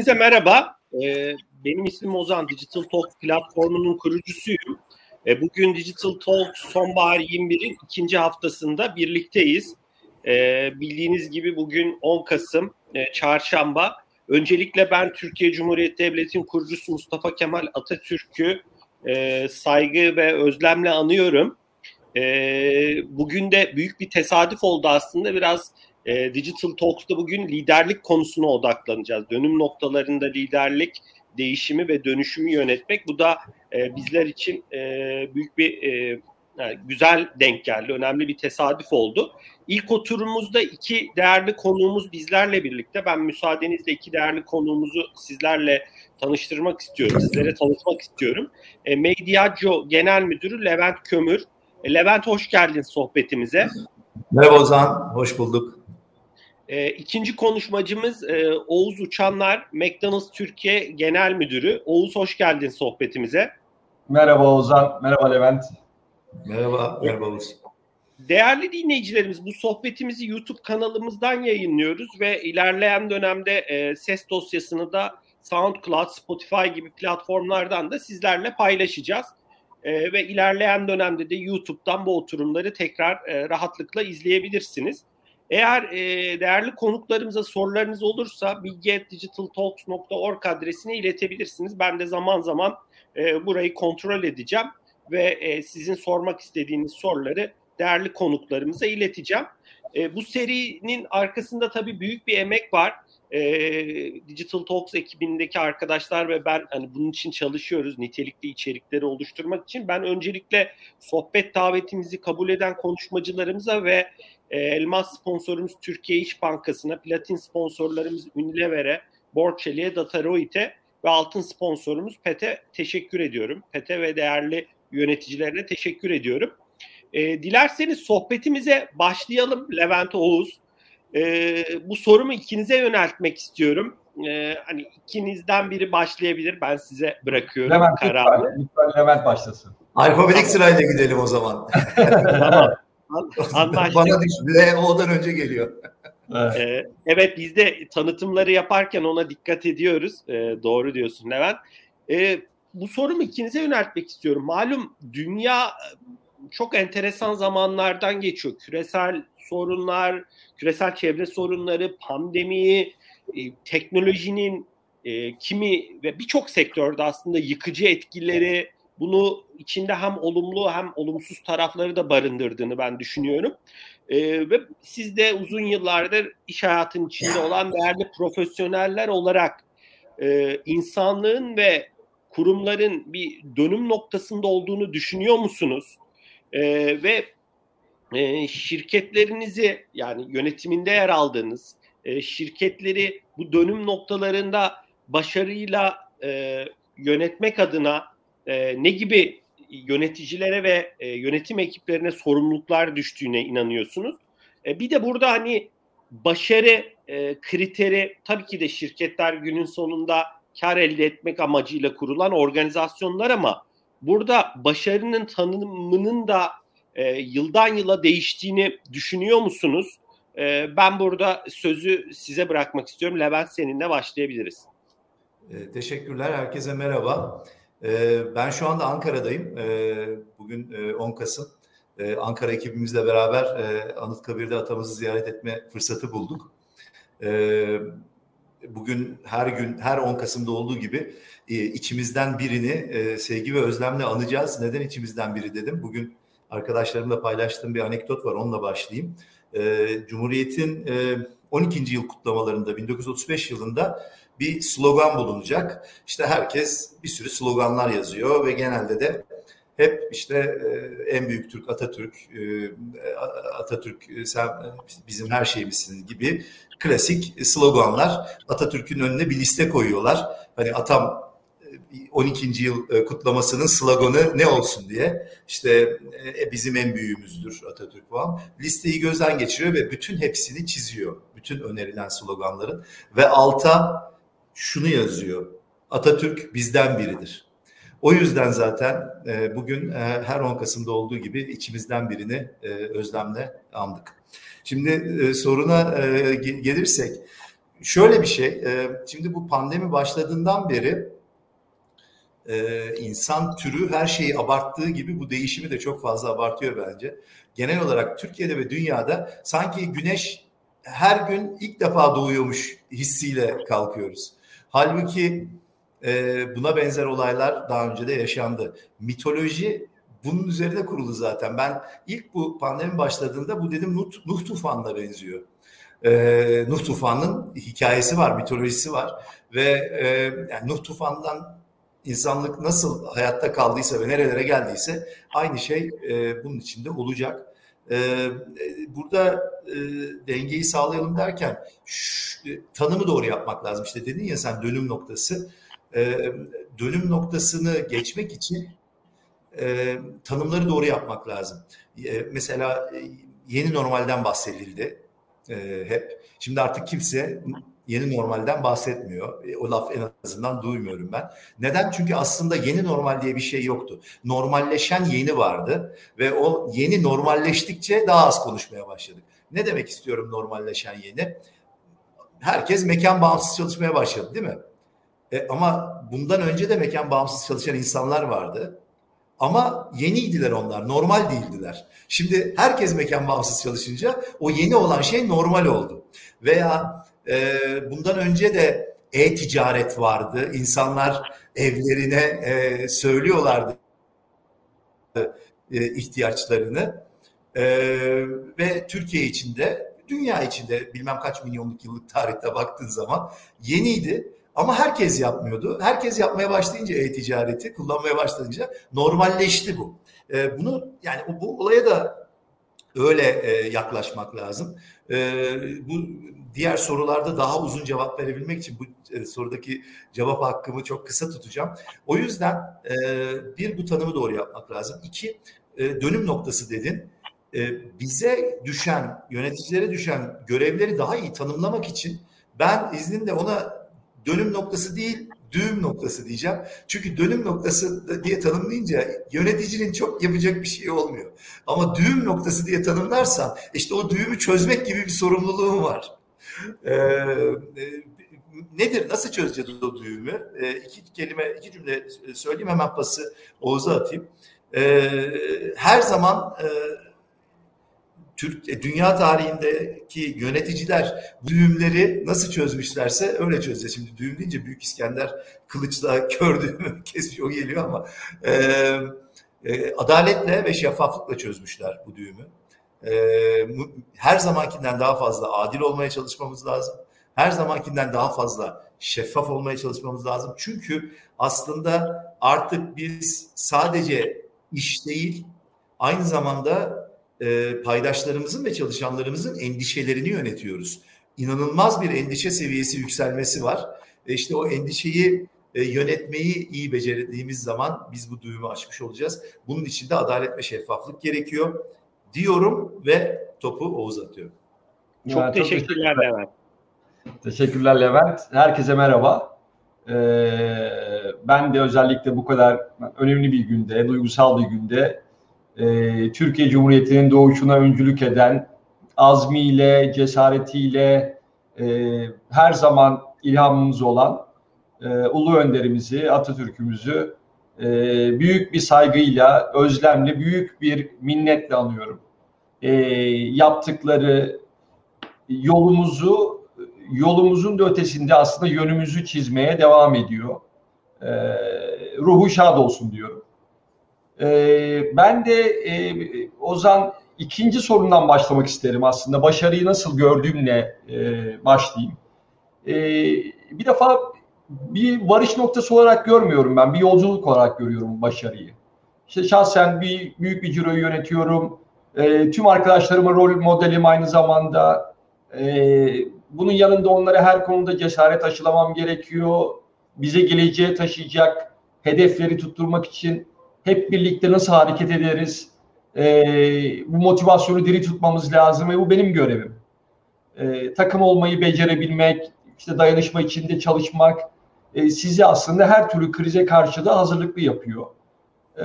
Hepinize merhaba. E, benim ismim Ozan. Digital Talk platformunun kurucusuyum. E, bugün Digital Talk sonbahar 21'in ikinci haftasında birlikteyiz. E, bildiğiniz gibi bugün 10 Kasım e, çarşamba. Öncelikle ben Türkiye Cumhuriyeti Devleti'nin kurucusu Mustafa Kemal Atatürk'ü e, saygı ve özlemle anıyorum. Bugün de büyük bir tesadüf oldu aslında. Biraz e, Digital Talks'ta bugün liderlik konusuna odaklanacağız. Dönüm noktalarında liderlik, değişimi ve dönüşümü yönetmek. Bu da e, bizler için e, büyük bir e, yani güzel denk geldi. Önemli bir tesadüf oldu. İlk oturumumuzda iki değerli konuğumuz bizlerle birlikte. Ben müsaadenizle iki değerli konuğumuzu sizlerle tanıştırmak istiyorum. Sizlere tanıtmak istiyorum. E, Mediaggio Genel Müdürü Levent Kömür. E, Levent hoş geldin sohbetimize. Merhaba Ozan, hoş bulduk. E, ikinci konuşmacımız e, Oğuz Uçanlar, McDonald's Türkiye Genel Müdürü. Oğuz hoş geldin sohbetimize. Merhaba Ozan, merhaba Levent. Merhaba, merhaba Oğuz. Değerli dinleyicilerimiz bu sohbetimizi YouTube kanalımızdan yayınlıyoruz ve ilerleyen dönemde e, ses dosyasını da SoundCloud, Spotify gibi platformlardan da sizlerle paylaşacağız. E, ve ilerleyen dönemde de YouTube'dan bu oturumları tekrar e, rahatlıkla izleyebilirsiniz. Eğer e, değerli konuklarımıza sorularınız olursa bilgi.digitaltalks.org adresine iletebilirsiniz. Ben de zaman zaman e, burayı kontrol edeceğim ve e, sizin sormak istediğiniz soruları değerli konuklarımıza ileteceğim. E, bu serinin arkasında tabii büyük bir emek var. E, Digital Talks ekibindeki arkadaşlar ve ben hani bunun için çalışıyoruz nitelikli içerikleri oluşturmak için. Ben öncelikle sohbet davetimizi kabul eden konuşmacılarımıza ve elmas sponsorumuz Türkiye İş Bankası'na, platin sponsorlarımız Unilever'e, Borçeli'ye, Dataroid'e ve altın sponsorumuz PET'e teşekkür ediyorum. PET'e ve değerli yöneticilerine teşekkür ediyorum. E, dilerseniz sohbetimize başlayalım Levent Oğuz. E, bu sorumu ikinize yöneltmek istiyorum. E, hani ikinizden biri başlayabilir. Ben size bırakıyorum Levent, kararı. Lütfen, lütfen Levent başlasın. Alfabetik sırayla gidelim o zaman. tamam. Anlaştık. Bana L O'dan önce geliyor. Evet. Ee, evet biz de tanıtımları yaparken ona dikkat ediyoruz. Ee, doğru diyorsun Levent. Ee, bu sorumu ikinize yöneltmek istiyorum. Malum dünya çok enteresan zamanlardan geçiyor. Küresel sorunlar, küresel çevre sorunları, pandemi, e, teknolojinin e, kimi ve birçok sektörde aslında yıkıcı etkileri bunu içinde hem olumlu hem olumsuz tarafları da barındırdığını ben düşünüyorum. E, ve siz de uzun yıllardır iş hayatının içinde olan değerli profesyoneller olarak e, insanlığın ve kurumların bir dönüm noktasında olduğunu düşünüyor musunuz? E, ve e, şirketlerinizi yani yönetiminde yer aldığınız e, şirketleri bu dönüm noktalarında başarıyla e, yönetmek adına e, ne gibi yöneticilere ve e, yönetim ekiplerine sorumluluklar düştüğüne inanıyorsunuz? E, bir de burada hani başarı e, kriteri tabii ki de şirketler günün sonunda kar elde etmek amacıyla kurulan organizasyonlar ama burada başarının tanımının da e, yıldan yıla değiştiğini düşünüyor musunuz? E, ben burada sözü size bırakmak istiyorum. Levent seninle başlayabiliriz. E, teşekkürler. Herkese merhaba. E, ben şu anda Ankara'dayım. E, bugün e, 10 Kasım. E, Ankara ekibimizle beraber e, Anıtkabir'de atamızı ziyaret etme fırsatı bulduk. E, bugün her gün her 10 Kasım'da olduğu gibi e, içimizden birini e, sevgi ve özlemle anacağız. Neden içimizden biri dedim. Bugün arkadaşlarımla paylaştığım bir anekdot var onunla başlayayım. E, Cumhuriyet'in e, 12. yıl kutlamalarında 1935 yılında bir slogan bulunacak. İşte herkes bir sürü sloganlar yazıyor ve genelde de hep işte e, en büyük Türk Atatürk, e, Atatürk e, sen bizim her şeyimizsin gibi klasik sloganlar Atatürk'ün önüne bir liste koyuyorlar. Hani atam 12. yıl kutlamasının sloganı ne olsun diye işte bizim en büyüğümüzdür Atatürk falan. Listeyi gözden geçiriyor ve bütün hepsini çiziyor. Bütün önerilen sloganların ve alta şunu yazıyor. Atatürk bizden biridir. O yüzden zaten e, bugün e, her 10 Kasım'da olduğu gibi içimizden birini e, özlemle andık. Şimdi e, soruna e, gelirsek, şöyle bir şey, e, şimdi bu pandemi başladığından beri e, insan türü her şeyi abarttığı gibi bu değişimi de çok fazla abartıyor bence. Genel olarak Türkiye'de ve dünyada sanki güneş her gün ilk defa doğuyormuş hissiyle kalkıyoruz. Halbuki e, buna benzer olaylar daha önce de yaşandı. Mitoloji bunun üzerine kurulu zaten. Ben ilk bu pandemi başladığında bu dedim Nuh, Nuh tufanına benziyor. Ee, Nuh tufanının hikayesi var, mitolojisi var ve e, yani Nuh tufanından insanlık nasıl hayatta kaldıysa ve nerelere geldiyse aynı şey e, bunun içinde olacak. E, burada e, dengeyi sağlayalım derken e, tanımı doğru yapmak lazım. İşte dedin ya sen dönüm noktası. E, dönüm noktasını geçmek için tanımları doğru yapmak lazım. Mesela yeni normalden bahsedildi hep. Şimdi artık kimse yeni normalden bahsetmiyor. E, o laf en azından duymuyorum ben. Neden? Çünkü aslında yeni normal diye bir şey yoktu. Normalleşen yeni vardı ve o yeni normalleştikçe daha az konuşmaya başladık. Ne demek istiyorum normalleşen yeni? Herkes mekan bağımsız çalışmaya başladı değil mi? E, ama bundan önce de mekan bağımsız çalışan insanlar vardı. Ama yeniydiler onlar, normal değildiler. Şimdi herkes mekan bağımsız çalışınca o yeni olan şey normal oldu. Veya e, bundan önce de e-ticaret vardı. İnsanlar evlerine e, söylüyorlardı e, ihtiyaçlarını. E, ve Türkiye içinde, dünya içinde bilmem kaç milyonluk yıllık tarihte baktığın zaman yeniydi. Ama herkes yapmıyordu. Herkes yapmaya başlayınca e-ticareti kullanmaya başlayınca normalleşti bu. E, bunu yani bu olaya da öyle e, yaklaşmak lazım. E, bu diğer sorularda daha uzun cevap verebilmek için bu e, sorudaki cevap hakkımı çok kısa tutacağım. O yüzden e, bir bu tanımı doğru yapmak lazım. İki e, dönüm noktası dedin. Bize düşen, yöneticilere düşen görevleri daha iyi tanımlamak için ben izninle ona dönüm noktası değil düğüm noktası diyeceğim. Çünkü dönüm noktası diye tanımlayınca yöneticinin çok yapacak bir şey olmuyor. Ama düğüm noktası diye tanımlarsan işte o düğümü çözmek gibi bir sorumluluğum var. Ee, e, nedir? Nasıl çözeceğiz o düğümü? Ee, iki kelime, iki cümle söyleyeyim hemen pası Oğuz'a atayım. Ee, her zaman e, Türk e, dünya tarihindeki yöneticiler düğümleri nasıl çözmüşlerse öyle çözeceğiz. Şimdi düğüm deyince Büyük İskender kılıçla kesmiş o geliyor ama e, e, adaletle ve şeffaflıkla çözmüşler bu düğümü. E, her zamankinden daha fazla adil olmaya çalışmamız lazım. Her zamankinden daha fazla şeffaf olmaya çalışmamız lazım. Çünkü aslında artık biz sadece iş değil aynı zamanda e, paydaşlarımızın ve çalışanlarımızın endişelerini yönetiyoruz. İnanılmaz bir endişe seviyesi yükselmesi var. E işte o endişeyi e, yönetmeyi iyi becerdiğimiz zaman biz bu düğümü açmış olacağız. Bunun için de adalet ve şeffaflık gerekiyor diyorum ve topu Oğuz atıyorum. Çok ya, teşekkürler çok Levent. Teşekkürler Levent. Herkese merhaba. Ee, ben de özellikle bu kadar önemli bir günde, duygusal bir günde e, Türkiye Cumhuriyeti'nin doğuşuna öncülük eden, azmiyle, cesaretiyle e, her zaman ilhamımız olan e, Ulu Önderimizi, Atatürk'ümüzü e, büyük bir saygıyla, özlemle, büyük bir minnetle anıyorum. E, yaptıkları yolumuzu, yolumuzun da ötesinde aslında yönümüzü çizmeye devam ediyor. E, ruhu şad olsun diyorum. Ee, ben de e, Ozan ikinci sorundan başlamak isterim aslında. Başarıyı nasıl gördüğümle e, başlayayım. E, bir defa bir varış noktası olarak görmüyorum ben. Bir yolculuk olarak görüyorum başarıyı. İşte şahsen bir büyük bir ciroyu yönetiyorum. E, tüm arkadaşlarımın rol modelim aynı zamanda. E, bunun yanında onlara her konuda cesaret aşılamam gerekiyor. Bize geleceğe taşıyacak hedefleri tutturmak için hep birlikte nasıl hareket ederiz? E, bu motivasyonu diri tutmamız lazım ve bu benim görevim. E, takım olmayı becerebilmek, işte dayanışma içinde çalışmak e, sizi aslında her türlü krize karşı da hazırlıklı yapıyor. E,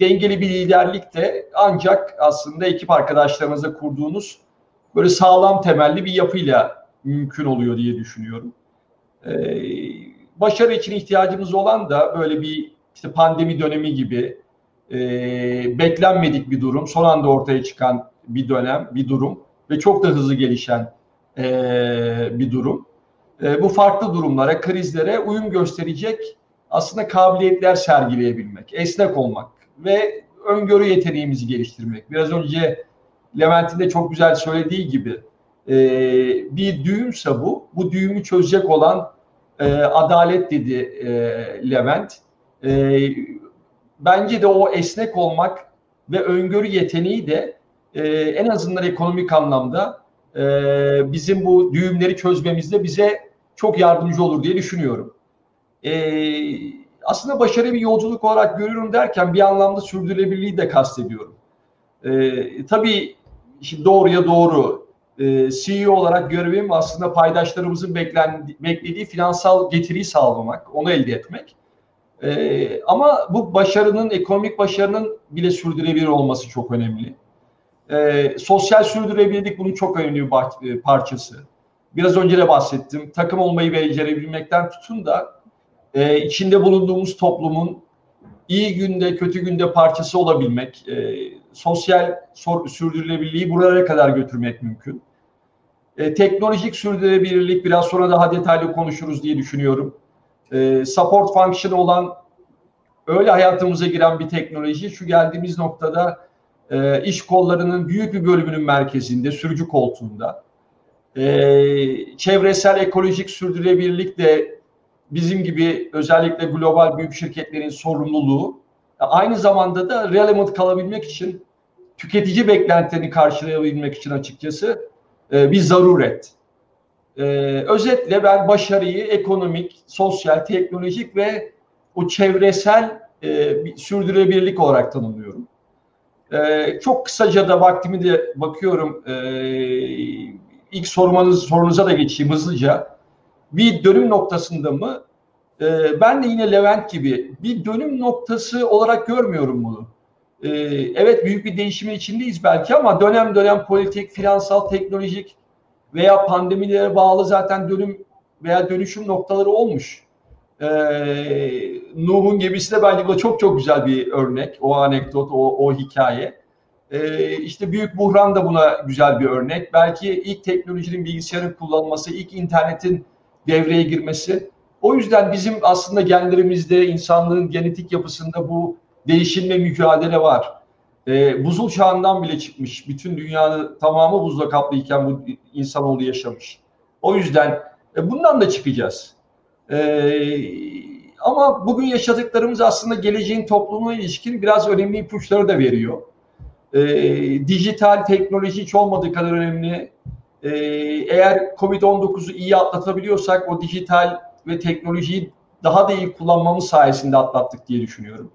dengeli bir liderlik de ancak aslında ekip arkadaşlarınızla kurduğunuz böyle sağlam temelli bir yapıyla mümkün oluyor diye düşünüyorum. Ee, başarı için ihtiyacımız olan da böyle bir işte pandemi dönemi gibi e, beklenmedik bir durum, son anda ortaya çıkan bir dönem, bir durum ve çok da hızlı gelişen e, bir durum. E, bu farklı durumlara, krizlere uyum gösterecek aslında kabiliyetler sergileyebilmek, esnek olmak ve öngörü yeteneğimizi geliştirmek. Biraz önce Levent'in de çok güzel söylediği gibi e, bir düğümse bu, bu düğümü çözecek olan e, adalet dedi e, Levent. Bence de o esnek olmak ve öngörü yeteneği de en azından ekonomik anlamda bizim bu düğümleri çözmemizde bize çok yardımcı olur diye düşünüyorum. E, aslında başarılı bir yolculuk olarak görüyorum derken bir anlamda sürdürülebilirliği de kastediyorum. E, tabii şimdi doğruya doğru e, CEO olarak görevim aslında paydaşlarımızın beklendi, beklediği finansal getiriyi sağlamak, onu elde etmek. E, ama bu başarının, ekonomik başarının bile sürdürülebilir olması çok önemli. E, sosyal sürdürülebilirlik bunun çok önemli bir e, parçası. Biraz önce de bahsettim. Takım olmayı becerebilmekten tutun da e, içinde bulunduğumuz toplumun iyi günde, kötü günde parçası olabilmek, e, sosyal sor, sürdürülebilirliği buralara kadar götürmek mümkün. E, teknolojik sürdürülebilirlik biraz sonra daha detaylı konuşuruz diye düşünüyorum. E, support function olan öyle hayatımıza giren bir teknoloji şu geldiğimiz noktada e, iş kollarının büyük bir bölümünün merkezinde, sürücü koltuğunda. E, çevresel ekolojik sürdürülebilirlik de bizim gibi özellikle global büyük şirketlerin sorumluluğu. Aynı zamanda da relevant kalabilmek için tüketici beklentilerini karşılayabilmek için açıkçası e, bir zaruret. E, özetle ben başarıyı ekonomik, sosyal, teknolojik ve o çevresel e, sürdürülebilirlik olarak tanımlıyorum. E, çok kısaca da vaktimi de bakıyorum e, ilk sormanız, sorunuza da geçeyim hızlıca. Bir dönüm noktasında mı? E, ben de yine Levent gibi bir dönüm noktası olarak görmüyorum bunu. E, evet büyük bir değişimin içindeyiz belki ama dönem dönem politik, finansal, teknolojik veya pandemilere bağlı zaten dönüm veya dönüşüm noktaları olmuş. Ee, Nuh'un gemisi de bence bu çok çok güzel bir örnek. O anekdot, o, o hikaye. Ee, işte büyük buhran da buna güzel bir örnek. Belki ilk teknolojinin bilgisayarın kullanılması, ilk internetin devreye girmesi. O yüzden bizim aslında genlerimizde, insanlığın genetik yapısında bu değişimle mücadele var. Ee, buzul çağından bile çıkmış. Bütün dünyanın tamamı buzla kaplıyken bu insanoğlu yaşamış. O yüzden e, bundan da çıkacağız. Ee, ama bugün yaşadıklarımız aslında geleceğin toplumuna ilişkin biraz önemli ipuçları da veriyor. Ee, dijital teknoloji hiç olmadığı kadar önemli. Ee, eğer Covid-19'u iyi atlatabiliyorsak o dijital ve teknolojiyi daha da iyi kullanmamız sayesinde atlattık diye düşünüyorum.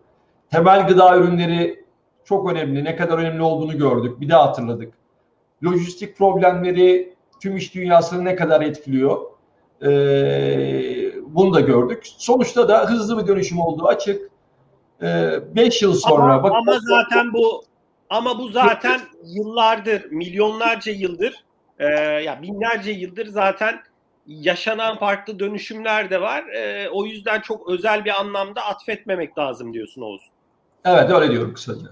Temel gıda ürünleri çok önemli. Ne kadar önemli olduğunu gördük. Bir de hatırladık. Lojistik problemleri tüm iş dünyasını ne kadar etkiliyor? Ee, bunu da gördük. Sonuçta da hızlı bir dönüşüm olduğu açık. 5 ee, yıl sonra ama, bak, ama zaten bu ama bu zaten yıllardır, milyonlarca yıldır e, ya binlerce yıldır zaten yaşanan farklı dönüşümler de var. E, o yüzden çok özel bir anlamda atfetmemek lazım diyorsun Oğuz. Evet öyle diyorum kısaca.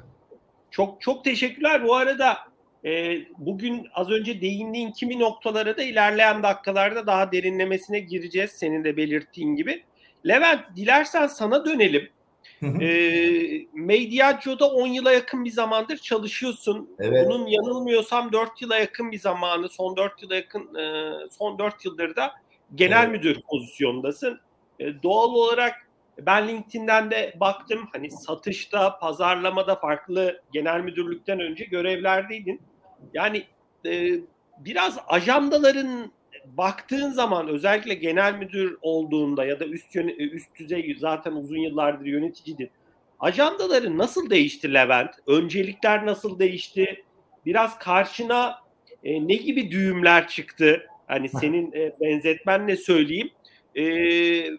Çok çok teşekkürler. Bu arada e, bugün az önce değindiğin kimi noktalara da ilerleyen dakikalarda daha derinlemesine gireceğiz senin de belirttiğin gibi. Levent dilersen sana dönelim. E, Mediacio'da 10 yıla yakın bir zamandır çalışıyorsun. Evet. Bunun yanılmıyorsam 4 yıla yakın bir zamanı, son 4 yıla yakın, e, son 4 yıldır da genel evet. müdür pozisyondasın. E, doğal olarak ben LinkedIn'den de baktım hani satışta, pazarlamada farklı genel müdürlükten önce görevlerdeydin. Yani e, biraz ajandaların baktığın zaman özellikle genel müdür olduğunda ya da üst yöne, üst düzey zaten uzun yıllardır yöneticidir. Ajandaları nasıl değişti Levent? Öncelikler nasıl değişti? Biraz karşına e, ne gibi düğümler çıktı? Hani senin e, benzetmenle söyleyeyim. E,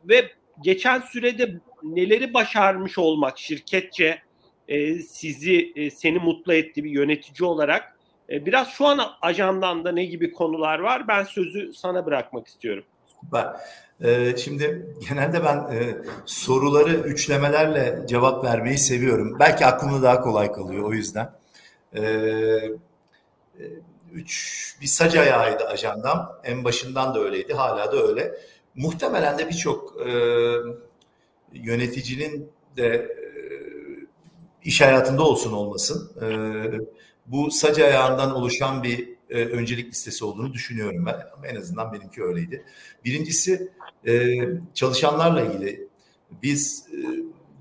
ve geçen sürede neleri başarmış olmak şirketçe e, sizi e, seni mutlu etti bir yönetici olarak E, biraz şu an ajandanda ne gibi konular var? Ben sözü sana bırakmak istiyorum. Süper. Ee, şimdi genelde ben e, soruları üçlemelerle cevap vermeyi seviyorum. Belki aklımda daha kolay kalıyor o yüzden. Ee, üç bir sac ayağıydı ajandam. En başından da öyleydi, hala da öyle. Muhtemelen de birçok e, yöneticinin de e, iş hayatında olsun olmasın. E, bu sac ayağından oluşan bir e, öncelik listesi olduğunu düşünüyorum ben. En azından benimki öyleydi. Birincisi e, çalışanlarla ilgili. Biz e,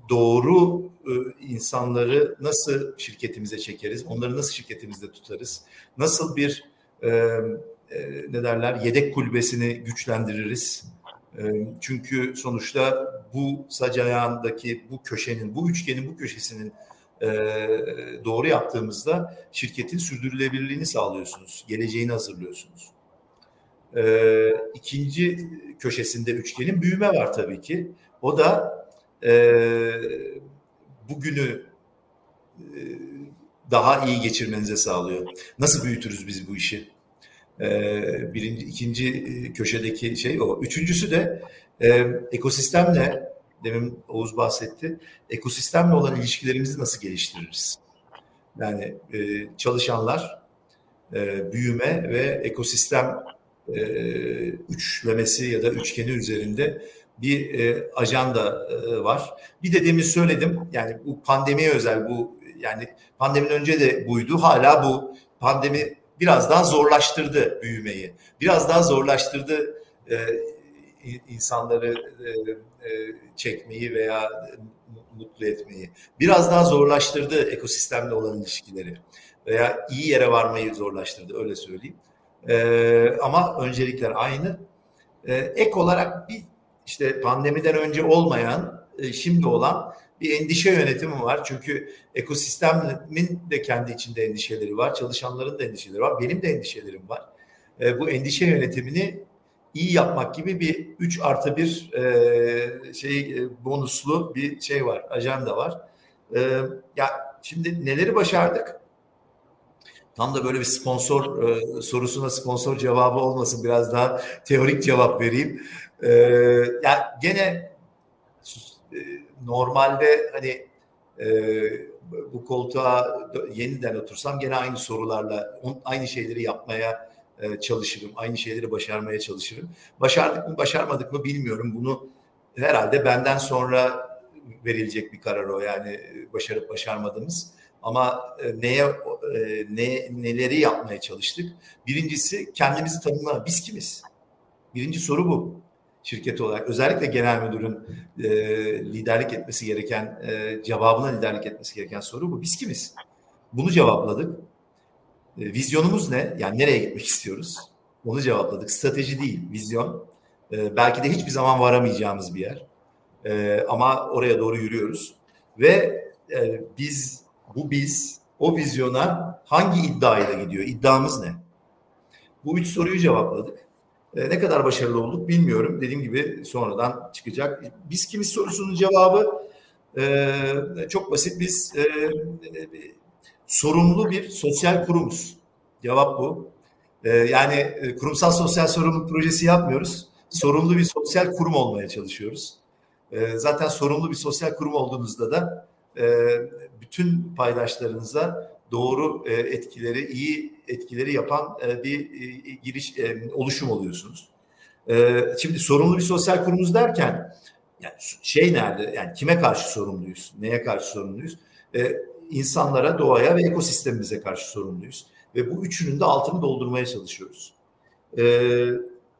doğru e, insanları nasıl şirketimize çekeriz? Onları nasıl şirketimizde tutarız? Nasıl bir e, e, ne derler yedek kulübesini güçlendiririz? E, çünkü sonuçta bu sac ayağındaki bu köşenin, bu üçgenin bu köşesinin doğru yaptığımızda şirketin sürdürülebilirliğini sağlıyorsunuz. Geleceğini hazırlıyorsunuz. E, ikinci köşesinde üçgenin büyüme var tabii ki. O da e, bugünü e, daha iyi geçirmenize sağlıyor. Nasıl büyütürüz biz bu işi? E, birinci, ikinci köşedeki şey o. Üçüncüsü de e, ekosistemle demin Oğuz bahsetti. Ekosistemle olan ilişkilerimizi nasıl geliştiririz? Yani e, çalışanlar, e, büyüme ve ekosistem e, üçlemesi ya da üçgeni üzerinde bir e, ajanda e, var. Bir de demin söyledim yani bu pandemiye özel bu yani pandemiden önce de buydu hala bu pandemi biraz daha zorlaştırdı büyümeyi. Biraz daha zorlaştırdı e, insanları e, e, çekmeyi veya mutlu etmeyi. Biraz daha zorlaştırdı ekosistemle olan ilişkileri veya iyi yere varmayı zorlaştırdı öyle söyleyeyim. E, ama öncelikler aynı. Ek olarak bir işte pandemiden önce olmayan, şimdi olan bir endişe yönetimi var. Çünkü ekosistemin de kendi içinde endişeleri var, çalışanların da endişeleri var, benim de endişelerim var. Bu endişe yönetimini iyi yapmak gibi bir 3 artı 1 e, şey e, bonuslu bir şey var, ajanda var. E, ya şimdi neleri başardık? Tam da böyle bir sponsor e, sorusuna sponsor cevabı olmasın. Biraz daha teorik cevap vereyim. E, ya gene e, normalde hani e, bu koltuğa yeniden otursam gene aynı sorularla aynı şeyleri yapmaya e, çalışırım. Aynı şeyleri başarmaya çalışırım. Başardık mı başarmadık mı bilmiyorum. Bunu herhalde benden sonra verilecek bir karar o yani başarıp başarmadığımız. Ama e, neye e, ne neleri yapmaya çalıştık? Birincisi kendimizi tanımla. Biz kimiz? Birinci soru bu şirket olarak. Özellikle genel müdürün e, liderlik etmesi gereken, e, cevabına liderlik etmesi gereken soru bu. Biz kimiz? Bunu cevapladık. E, vizyonumuz ne? Yani nereye gitmek istiyoruz? Onu cevapladık. Strateji değil, vizyon. E, belki de hiçbir zaman varamayacağımız bir yer. E, ama oraya doğru yürüyoruz. Ve biz, bu biz, o vizyona hangi iddiayla gidiyor? İddiamız ne? Bu üç soruyu cevapladık. Ne kadar başarılı olduk bilmiyorum. Dediğim gibi sonradan çıkacak. Biz kimiz sorusunun cevabı çok basit. Biz sorumlu bir sosyal kurumuz. Cevap bu. Ee, yani e, kurumsal sosyal sorumluluk projesi yapmıyoruz. Sorumlu bir sosyal kurum olmaya çalışıyoruz. Ee, zaten sorumlu bir sosyal kurum olduğunuzda da e, bütün paydaşlarınıza doğru e, etkileri, iyi etkileri yapan e, bir e, giriş e, oluşum oluyorsunuz. E, şimdi sorumlu bir sosyal kurumuz derken yani şey nerede? Yani kime karşı sorumluyuz? Neye karşı sorumluyuz? E, insanlara, doğaya ve ekosistemimize karşı sorumluyuz. Ve bu üçünün de altını doldurmaya çalışıyoruz. Ee,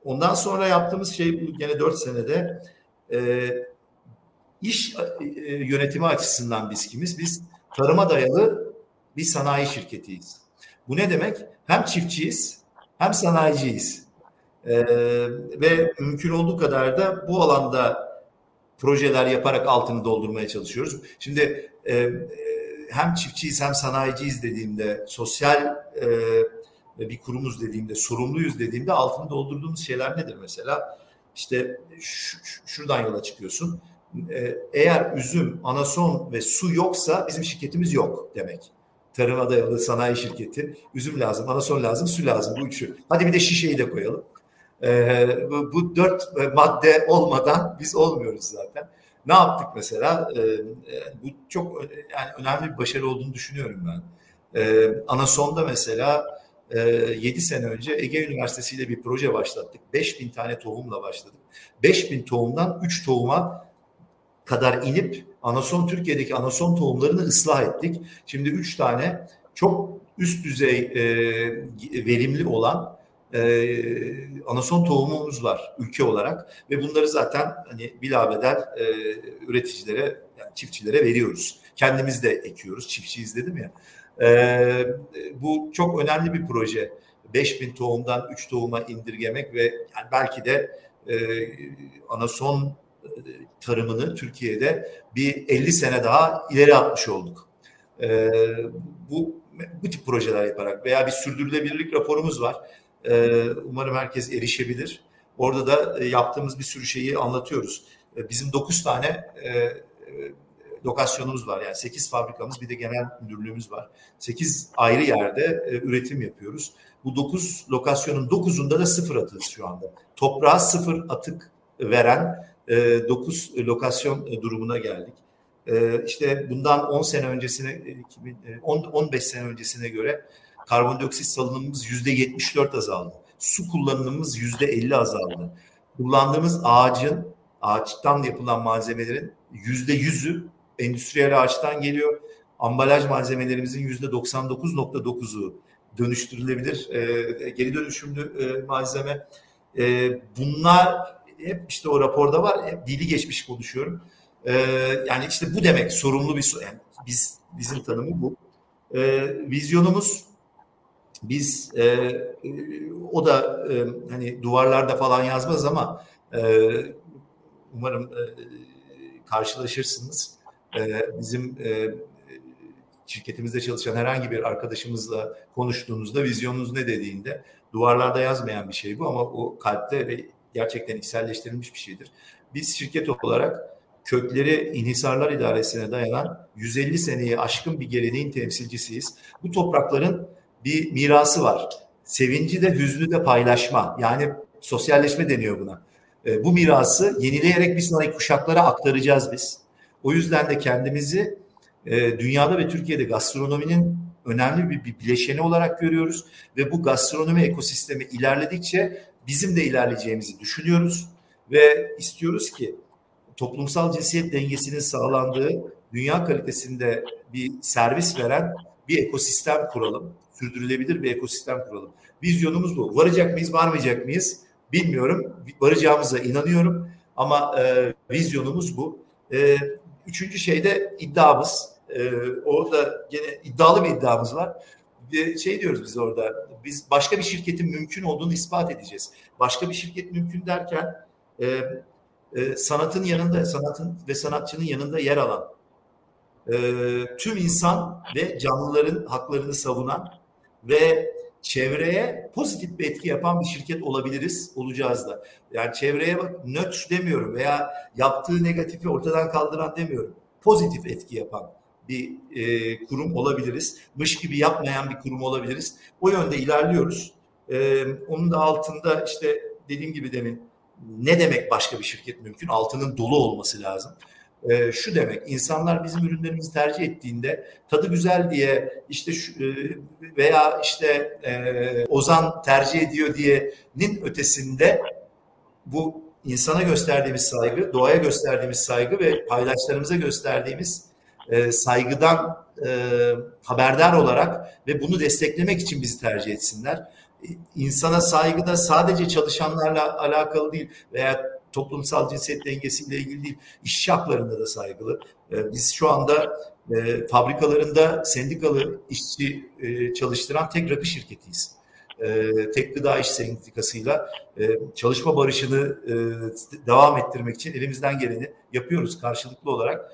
ondan sonra yaptığımız şey gene dört senede e, iş e, yönetimi açısından biz kimiz? Biz tarıma dayalı bir sanayi şirketiyiz. Bu ne demek? Hem çiftçiyiz hem sanayiciyiz. Ee, ve mümkün olduğu kadar da bu alanda projeler yaparak altını doldurmaya çalışıyoruz. Şimdi e, hem çiftçiyiz hem sanayiciyiz dediğimde, sosyal e, bir kurumuz dediğimde, sorumluyuz dediğimde altını doldurduğumuz şeyler nedir mesela? İşte şuradan yola çıkıyorsun. E, eğer üzüm, anason ve su yoksa bizim şirketimiz yok demek. tarıma dayalı sanayi şirketi. Üzüm lazım, anason lazım, su lazım. Bu üçü. Hadi bir de şişeyi de koyalım. Ee, bu, bu dört madde olmadan biz olmuyoruz zaten. Ne yaptık mesela? Ee, bu çok yani önemli bir başarı olduğunu düşünüyorum ben. Ee, Anason'da mesela e, 7 sene önce Ege Üniversitesi ile bir proje başlattık. 5000 tane tohumla başladık. 5000 tohumdan 3 tohuma kadar inip anason Türkiye'deki anason tohumlarını ıslah ettik. Şimdi 3 tane çok üst düzey e, verimli olan e, anason tohumumuz var ülke olarak ve bunları zaten hani bilabedel e, üreticilere yani çiftçilere veriyoruz. Kendimiz de ekiyoruz. Çiftçiyiz dedim ya. E, bu çok önemli bir proje. 5000 tohumdan 3 tohuma indirgemek ve yani belki de e, anason e, tarımını Türkiye'de bir 50 sene daha ileri atmış olduk. E, bu bu tip projeler yaparak veya bir sürdürülebilirlik raporumuz var. E, umarım herkes erişebilir. Orada da e, yaptığımız bir sürü şeyi anlatıyoruz. E, bizim 9 tane e, lokasyonumuz var. Yani 8 fabrikamız bir de genel müdürlüğümüz var. 8 ayrı yerde üretim yapıyoruz. Bu 9 lokasyonun 9'unda da sıfır atığız şu anda. Toprağa sıfır atık veren e, 9 lokasyon durumuna geldik. E, işte bundan 10 sene öncesine, 10, 15 sene öncesine göre karbondioksit salınımımız yüzde 74 azaldı. Su kullanımımız yüzde 50 azaldı. Kullandığımız ağacın, ağaçtan yapılan malzemelerin yüzde yüzü endüstriyel ağaçtan geliyor. Ambalaj malzemelerimizin yüzde 99.9'u dönüştürülebilir e, geri dönüşümlü e, malzeme. E, bunlar hep işte o raporda var. Hep dili geçmiş konuşuyorum. E, yani işte bu demek sorumlu bir yani biz bizim tanımı bu. E, vizyonumuz biz e, o da e, hani duvarlarda falan yazmaz ama e, umarım e, karşılaşırsınız. E, bizim e, şirketimizde çalışan herhangi bir arkadaşımızla konuştuğunuzda vizyonunuz ne dediğinde duvarlarda yazmayan bir şey bu ama o kalpte ve gerçekten içselleştirilmiş bir şeydir. Biz şirket olarak kökleri İnhisarlar İdaresi'ne dayanan 150 seneyi aşkın bir geleneğin temsilcisiyiz. Bu toprakların bir mirası var. Sevinci de hüznü de paylaşma. Yani sosyalleşme deniyor buna. E, bu mirası yenileyerek bir sonraki kuşaklara aktaracağız biz. O yüzden de kendimizi e, dünyada ve Türkiye'de gastronominin önemli bir, bir bileşeni olarak görüyoruz ve bu gastronomi ekosistemi ilerledikçe bizim de ilerleyeceğimizi düşünüyoruz ve istiyoruz ki toplumsal cinsiyet dengesinin sağlandığı dünya kalitesinde bir servis veren bir ekosistem kuralım sürdürülebilir bir ekosistem kuralım. Vizyonumuz bu. Varacak mıyız, varmayacak mıyız bilmiyorum. Varacağımıza inanıyorum ama e, vizyonumuz bu. E, üçüncü şey de iddiamız. E, orada gene iddialı bir iddiamız var. Bir şey diyoruz biz orada. Biz başka bir şirketin mümkün olduğunu ispat edeceğiz. Başka bir şirket mümkün derken e, e, sanatın yanında, sanatın ve sanatçının yanında yer alan, e, tüm insan ve canlıların haklarını savunan ve çevreye pozitif bir etki yapan bir şirket olabiliriz, olacağız da. Yani çevreye bak nötr demiyorum veya yaptığı negatifi ortadan kaldıran demiyorum. Pozitif etki yapan bir e, kurum olabiliriz. Mış gibi yapmayan bir kurum olabiliriz. O yönde ilerliyoruz. E, onun da altında işte dediğim gibi demin ne demek başka bir şirket mümkün? Altının dolu olması lazım e, şu demek insanlar bizim ürünlerimizi tercih ettiğinde tadı güzel diye işte şu, e, veya işte e, Ozan tercih ediyor diyenin ötesinde bu insana gösterdiğimiz saygı, doğaya gösterdiğimiz saygı ve paydaşlarımıza gösterdiğimiz e, saygıdan e, haberdar olarak ve bunu desteklemek için bizi tercih etsinler. İnsana saygı da sadece çalışanlarla alakalı değil veya toplumsal cinsiyet dengesiyle ilgili değil, işçi haklarında da saygılı. Ee, biz şu anda e, fabrikalarında sendikalı işçi e, çalıştıran tek rakı şirketiyiz. E, tek gıda iş sendikasıyla e, çalışma barışını devam ettirmek için elimizden geleni yapıyoruz karşılıklı olarak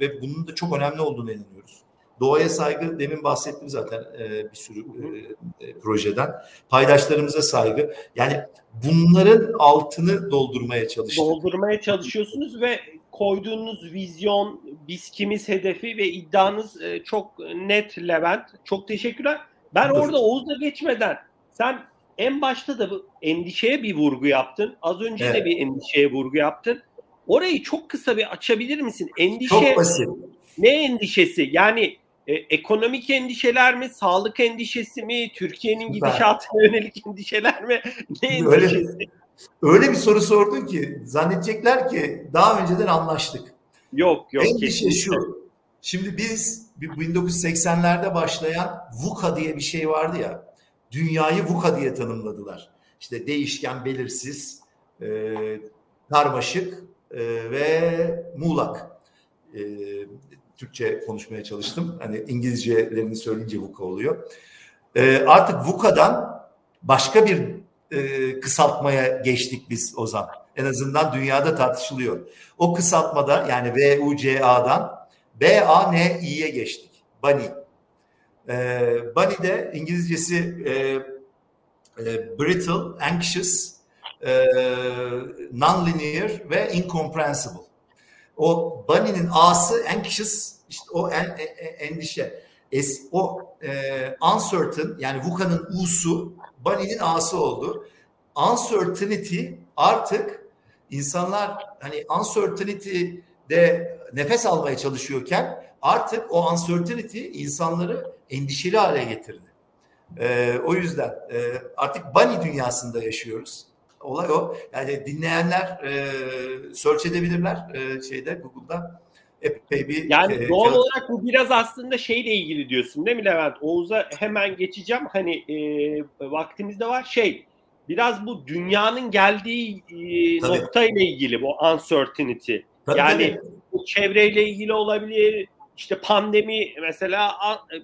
ve bunun da çok önemli olduğunu inanıyoruz. Doğaya saygı demin bahsettim zaten e, bir sürü e, e, projeden. Paydaşlarımıza saygı. Yani bunların altını doldurmaya çalıştık. Doldurmaya çalışıyorsunuz ve koyduğunuz vizyon, biz kimiz hedefi ve iddianız e, çok net Levent. Çok teşekkürler. Ben Dur. orada Oğuz'la geçmeden sen en başta da bu endişeye bir vurgu yaptın. Az önce evet. de bir endişeye vurgu yaptın. Orayı çok kısa bir açabilir misin? Endişe Çok basit. Ne endişesi? Yani e, ekonomik endişeler mi, sağlık endişesi mi, Türkiye'nin gidişatına yönelik endişeler mi? Ne endişesi? Öyle, öyle bir soru sordun ki zannedecekler ki daha önceden anlaştık. Yok yok. Endişe kesinlikle. şu. Şimdi biz 1980'lerde başlayan VUCA diye bir şey vardı ya. Dünyayı VUCA diye tanımladılar. İşte değişken, belirsiz, e, karmaşık e, ve muğlak. E, Türkçe konuşmaya çalıştım. Hani İngilizcelerini söyleyince VUCA oluyor. E, artık VUCA'dan başka bir e, kısaltmaya geçtik biz Ozan. En azından dünyada tartışılıyor. O kısaltmada yani VUCA'dan BANI'ye geçtik. BANI. E, BANI de İngilizcesi e, e, brittle, anxious, e, non-linear ve incomprehensible. O bunny'nin A'sı anxious, işte o en, en, endişe. Es, o e, uncertain yani VUCA'nın U'su bunny'nin A'sı oldu. Uncertainty artık insanlar hani uncertainty de nefes almaya çalışıyorken artık o uncertainty insanları endişeli hale getirdi. E, o yüzden e, artık bunny dünyasında yaşıyoruz. Olay o. Yani dinleyenler e, search edebilirler e, şeyde Google'da. Epey bir yani e, doğal olarak bu biraz aslında şeyle ilgili diyorsun değil mi Levent? Oğuz'a hemen geçeceğim. Hani e, vaktimiz de var. Şey biraz bu dünyanın geldiği e, noktayla ilgili bu uncertainty. Tabii, yani tabii. bu çevreyle ilgili olabilir. İşte pandemi mesela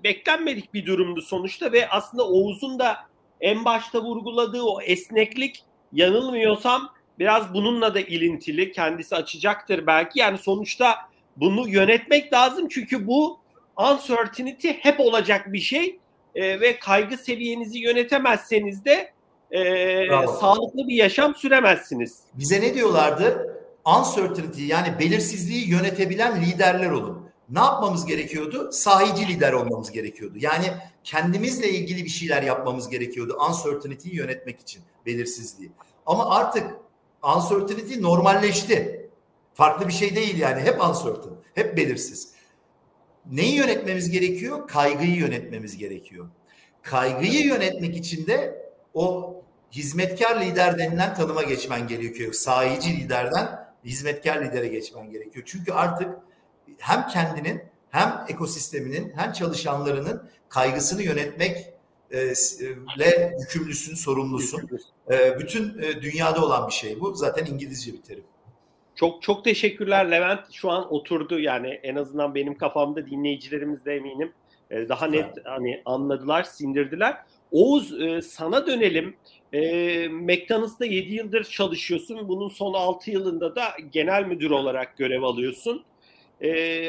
beklenmedik bir durumdu sonuçta ve aslında Oğuz'un da en başta vurguladığı o esneklik yanılmıyorsam biraz bununla da ilintili. Kendisi açacaktır belki. Yani sonuçta bunu yönetmek lazım çünkü bu uncertainty hep olacak bir şey e, ve kaygı seviyenizi yönetemezseniz de e, sağlıklı bir yaşam süremezsiniz. Bize ne diyorlardı? Uncertainty yani belirsizliği yönetebilen liderler olun. Ne yapmamız gerekiyordu? Sahici lider olmamız gerekiyordu. Yani kendimizle ilgili bir şeyler yapmamız gerekiyordu uncertainty'yi yönetmek için, belirsizliği. Ama artık uncertainty normalleşti. Farklı bir şey değil yani. Hep uncertain, hep belirsiz. Neyi yönetmemiz gerekiyor? Kaygıyı yönetmemiz gerekiyor. Kaygıyı yönetmek için de o hizmetkar lider denilen tanıma geçmen gerekiyor. Sahici liderden hizmetkar lidere geçmen gerekiyor. Çünkü artık hem kendinin hem ekosisteminin hem çalışanlarının kaygısını yönetmek le yükümlüsün, sorumlusun. E, bütün e, dünyada olan bir şey bu. Zaten İngilizce bir terim. Çok çok teşekkürler Levent. Şu an oturdu yani en azından benim kafamda dinleyicilerimiz de eminim. E, daha net hani anladılar, sindirdiler. Oğuz sana dönelim. McDonald's'ta 7 yıldır çalışıyorsun. Bunun son 6 yılında da genel müdür olarak görev alıyorsun.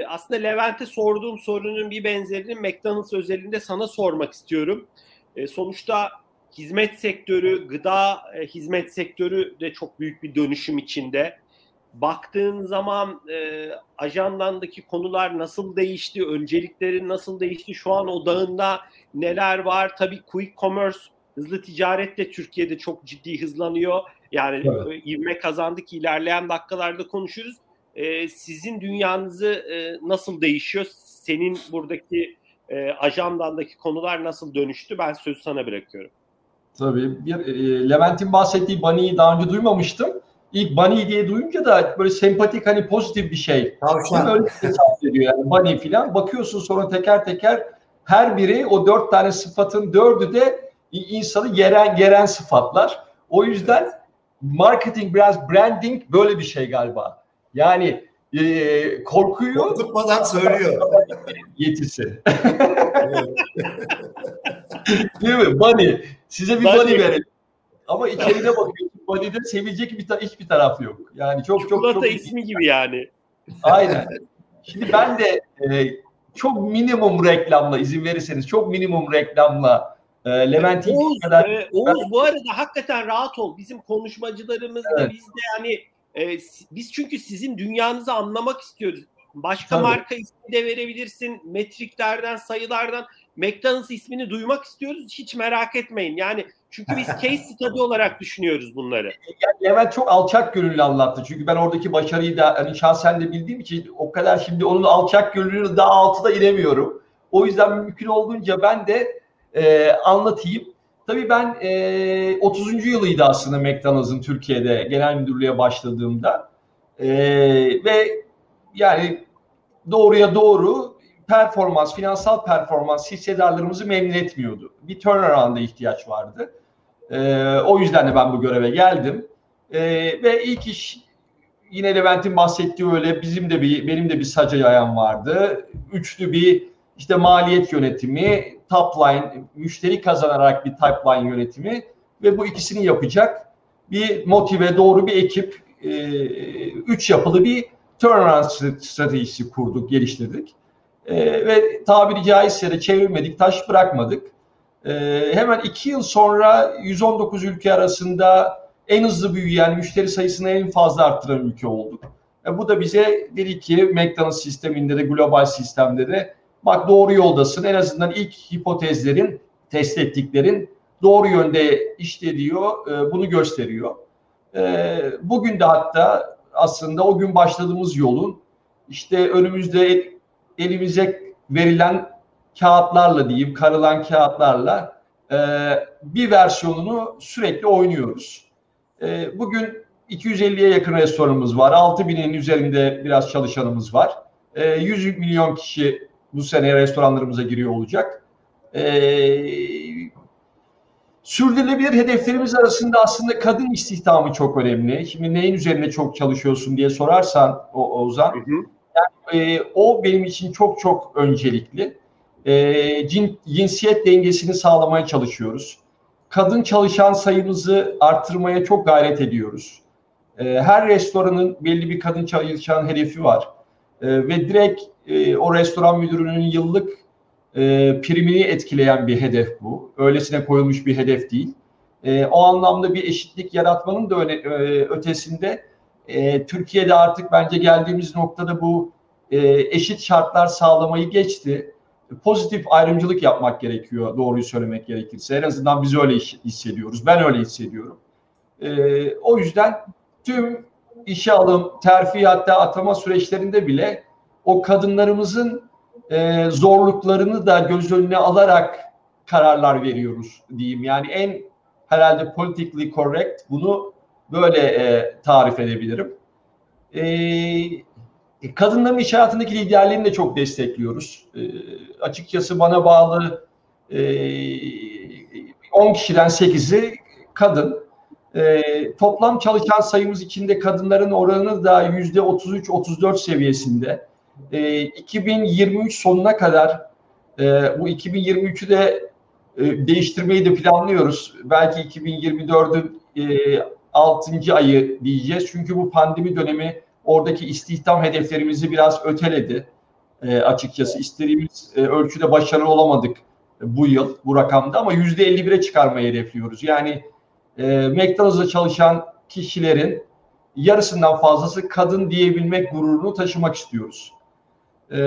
Aslında Levent'e sorduğum sorunun bir benzerini McDonald's özelinde sana sormak istiyorum. E, sonuçta hizmet sektörü, gıda e, hizmet sektörü de çok büyük bir dönüşüm içinde. Baktığın zaman e, ajandandaki konular nasıl değişti, önceliklerin nasıl değişti, şu an odağında neler var? Tabii quick commerce, hızlı ticaret de Türkiye'de çok ciddi hızlanıyor. Yani evet. E, ivme kazandı ki ilerleyen dakikalarda konuşuruz. E, sizin dünyanızı e, nasıl değişiyor? Senin buradaki e, ajandandaki konular nasıl dönüştü ben sözü sana bırakıyorum. Tabii. Bir, e, Levent'in bahsettiği Bunny'yi daha önce duymamıştım. İlk Bunny diye duyunca da böyle sempatik hani pozitif bir şey. Tavşan. Öyle hesap ediyor yani Bunny filan. Bakıyorsun sonra teker teker her biri o dört tane sıfatın dördü de insanı geren geren sıfatlar. O yüzden marketing biraz branding böyle bir şey galiba. Yani e, korkuyor. Korkutmadan söylüyor. Yetisi. Değil mi? Bunny. Size bir bunny, bunny verelim. Ama içeride bakıyorsun. Bunny'de sevilecek bir ta- hiçbir taraf yok. Yani çok çok Çikolata çok. ismi gibi yani. Aynen. Şimdi ben de e, çok minimum reklamla izin verirseniz çok minimum reklamla e, Levent Oğuz, kadar... e, Oğuz bu arada hakikaten rahat ol. Bizim konuşmacılarımız da evet. biz de yani E, biz çünkü sizin dünyanızı anlamak istiyoruz. Başka Tabii. marka ismi de verebilirsin. Metriklerden, sayılardan. McDonald's ismini duymak istiyoruz. Hiç merak etmeyin. Yani çünkü biz case study olarak düşünüyoruz bunları. Yani Levent çok alçak gönüllü anlattı. Çünkü ben oradaki başarıyı da hani şahsen de bildiğim için o kadar şimdi onun alçak gönüllülüğünü daha altıda inemiyorum. O yüzden mümkün olduğunca ben de e, anlatayım. Tabii ben e, 30. yılıydı aslında McDonald's'ın Türkiye'de genel müdürlüğe başladığımda. E, ve yani doğruya doğru performans, finansal performans hissedarlarımızı memnun etmiyordu. Bir turnaround'a ihtiyaç vardı. E, o yüzden de ben bu göreve geldim. E, ve ilk iş yine Levent'in bahsettiği öyle bizim de bir benim de bir saca yayan vardı. Üçlü bir işte maliyet yönetimi, top line, müşteri kazanarak bir top line yönetimi ve bu ikisini yapacak bir motive doğru bir ekip, e, üç yapılı bir turnaround stratejisi kurduk, geliştirdik. E, ve tabiri caizse de çevirmedik, taş bırakmadık. E, hemen iki yıl sonra 119 ülke arasında en hızlı büyüyen, müşteri sayısını en fazla arttıran ülke olduk. E, bu da bize dedi ki McDonald's sisteminde de global sistemde de bak doğru yoldasın. En azından ilk hipotezlerin, test ettiklerin doğru yönde işlediyor, e, bunu gösteriyor. E, bugün de hatta aslında o gün başladığımız yolun işte önümüzde elimize verilen kağıtlarla diyeyim, karılan kağıtlarla e, bir versiyonunu sürekli oynuyoruz. Bugün 250'ye yakın restoranımız var. 6000'in üzerinde biraz çalışanımız var. 100 milyon kişi bu sene restoranlarımıza giriyor olacak. Ee, sürdürülebilir hedeflerimiz arasında aslında kadın istihdamı çok önemli. Şimdi neyin üzerine çok çalışıyorsun diye sorarsan o Ozan. Hı hı. Yani, e, o benim için çok çok öncelikli. E, cin, cinsiyet dengesini sağlamaya çalışıyoruz. Kadın çalışan sayımızı arttırmaya çok gayret ediyoruz. E, her restoranın belli bir kadın çalışan hedefi var. E, ve direkt e, o restoran müdürünün yıllık e, primini etkileyen bir hedef bu. Öylesine koyulmuş bir hedef değil. E, o anlamda bir eşitlik yaratmanın da öne, e, ötesinde e, Türkiye'de artık bence geldiğimiz noktada bu e, eşit şartlar sağlamayı geçti. Pozitif ayrımcılık yapmak gerekiyor doğruyu söylemek gerekirse. En azından biz öyle hissediyoruz. Ben öyle hissediyorum. E, o yüzden tüm işe alım, terfi hatta atama süreçlerinde bile o kadınlarımızın e, zorluklarını da göz önüne alarak kararlar veriyoruz diyeyim. Yani en herhalde politically correct bunu böyle e, tarif edebilirim. E, kadınların iş hayatındaki liderliğini de çok destekliyoruz. E, açıkçası bana bağlı e, 10 kişiden 8'i kadın. E, toplam çalışan sayımız içinde kadınların oranı da yüzde 33-34 seviyesinde. E, 2023 sonuna kadar e, bu 2023'ü de e, değiştirmeyi de planlıyoruz. Belki 2024'ün e, 6. ayı diyeceğiz. Çünkü bu pandemi dönemi oradaki istihdam hedeflerimizi biraz öteledi. E, açıkçası istediğimiz e, ölçüde başarılı olamadık bu yıl bu rakamda ama %51'e çıkarmayı hedefliyoruz. Yani e, McDonald's'da çalışan kişilerin yarısından fazlası kadın diyebilmek gururunu taşımak istiyoruz. E,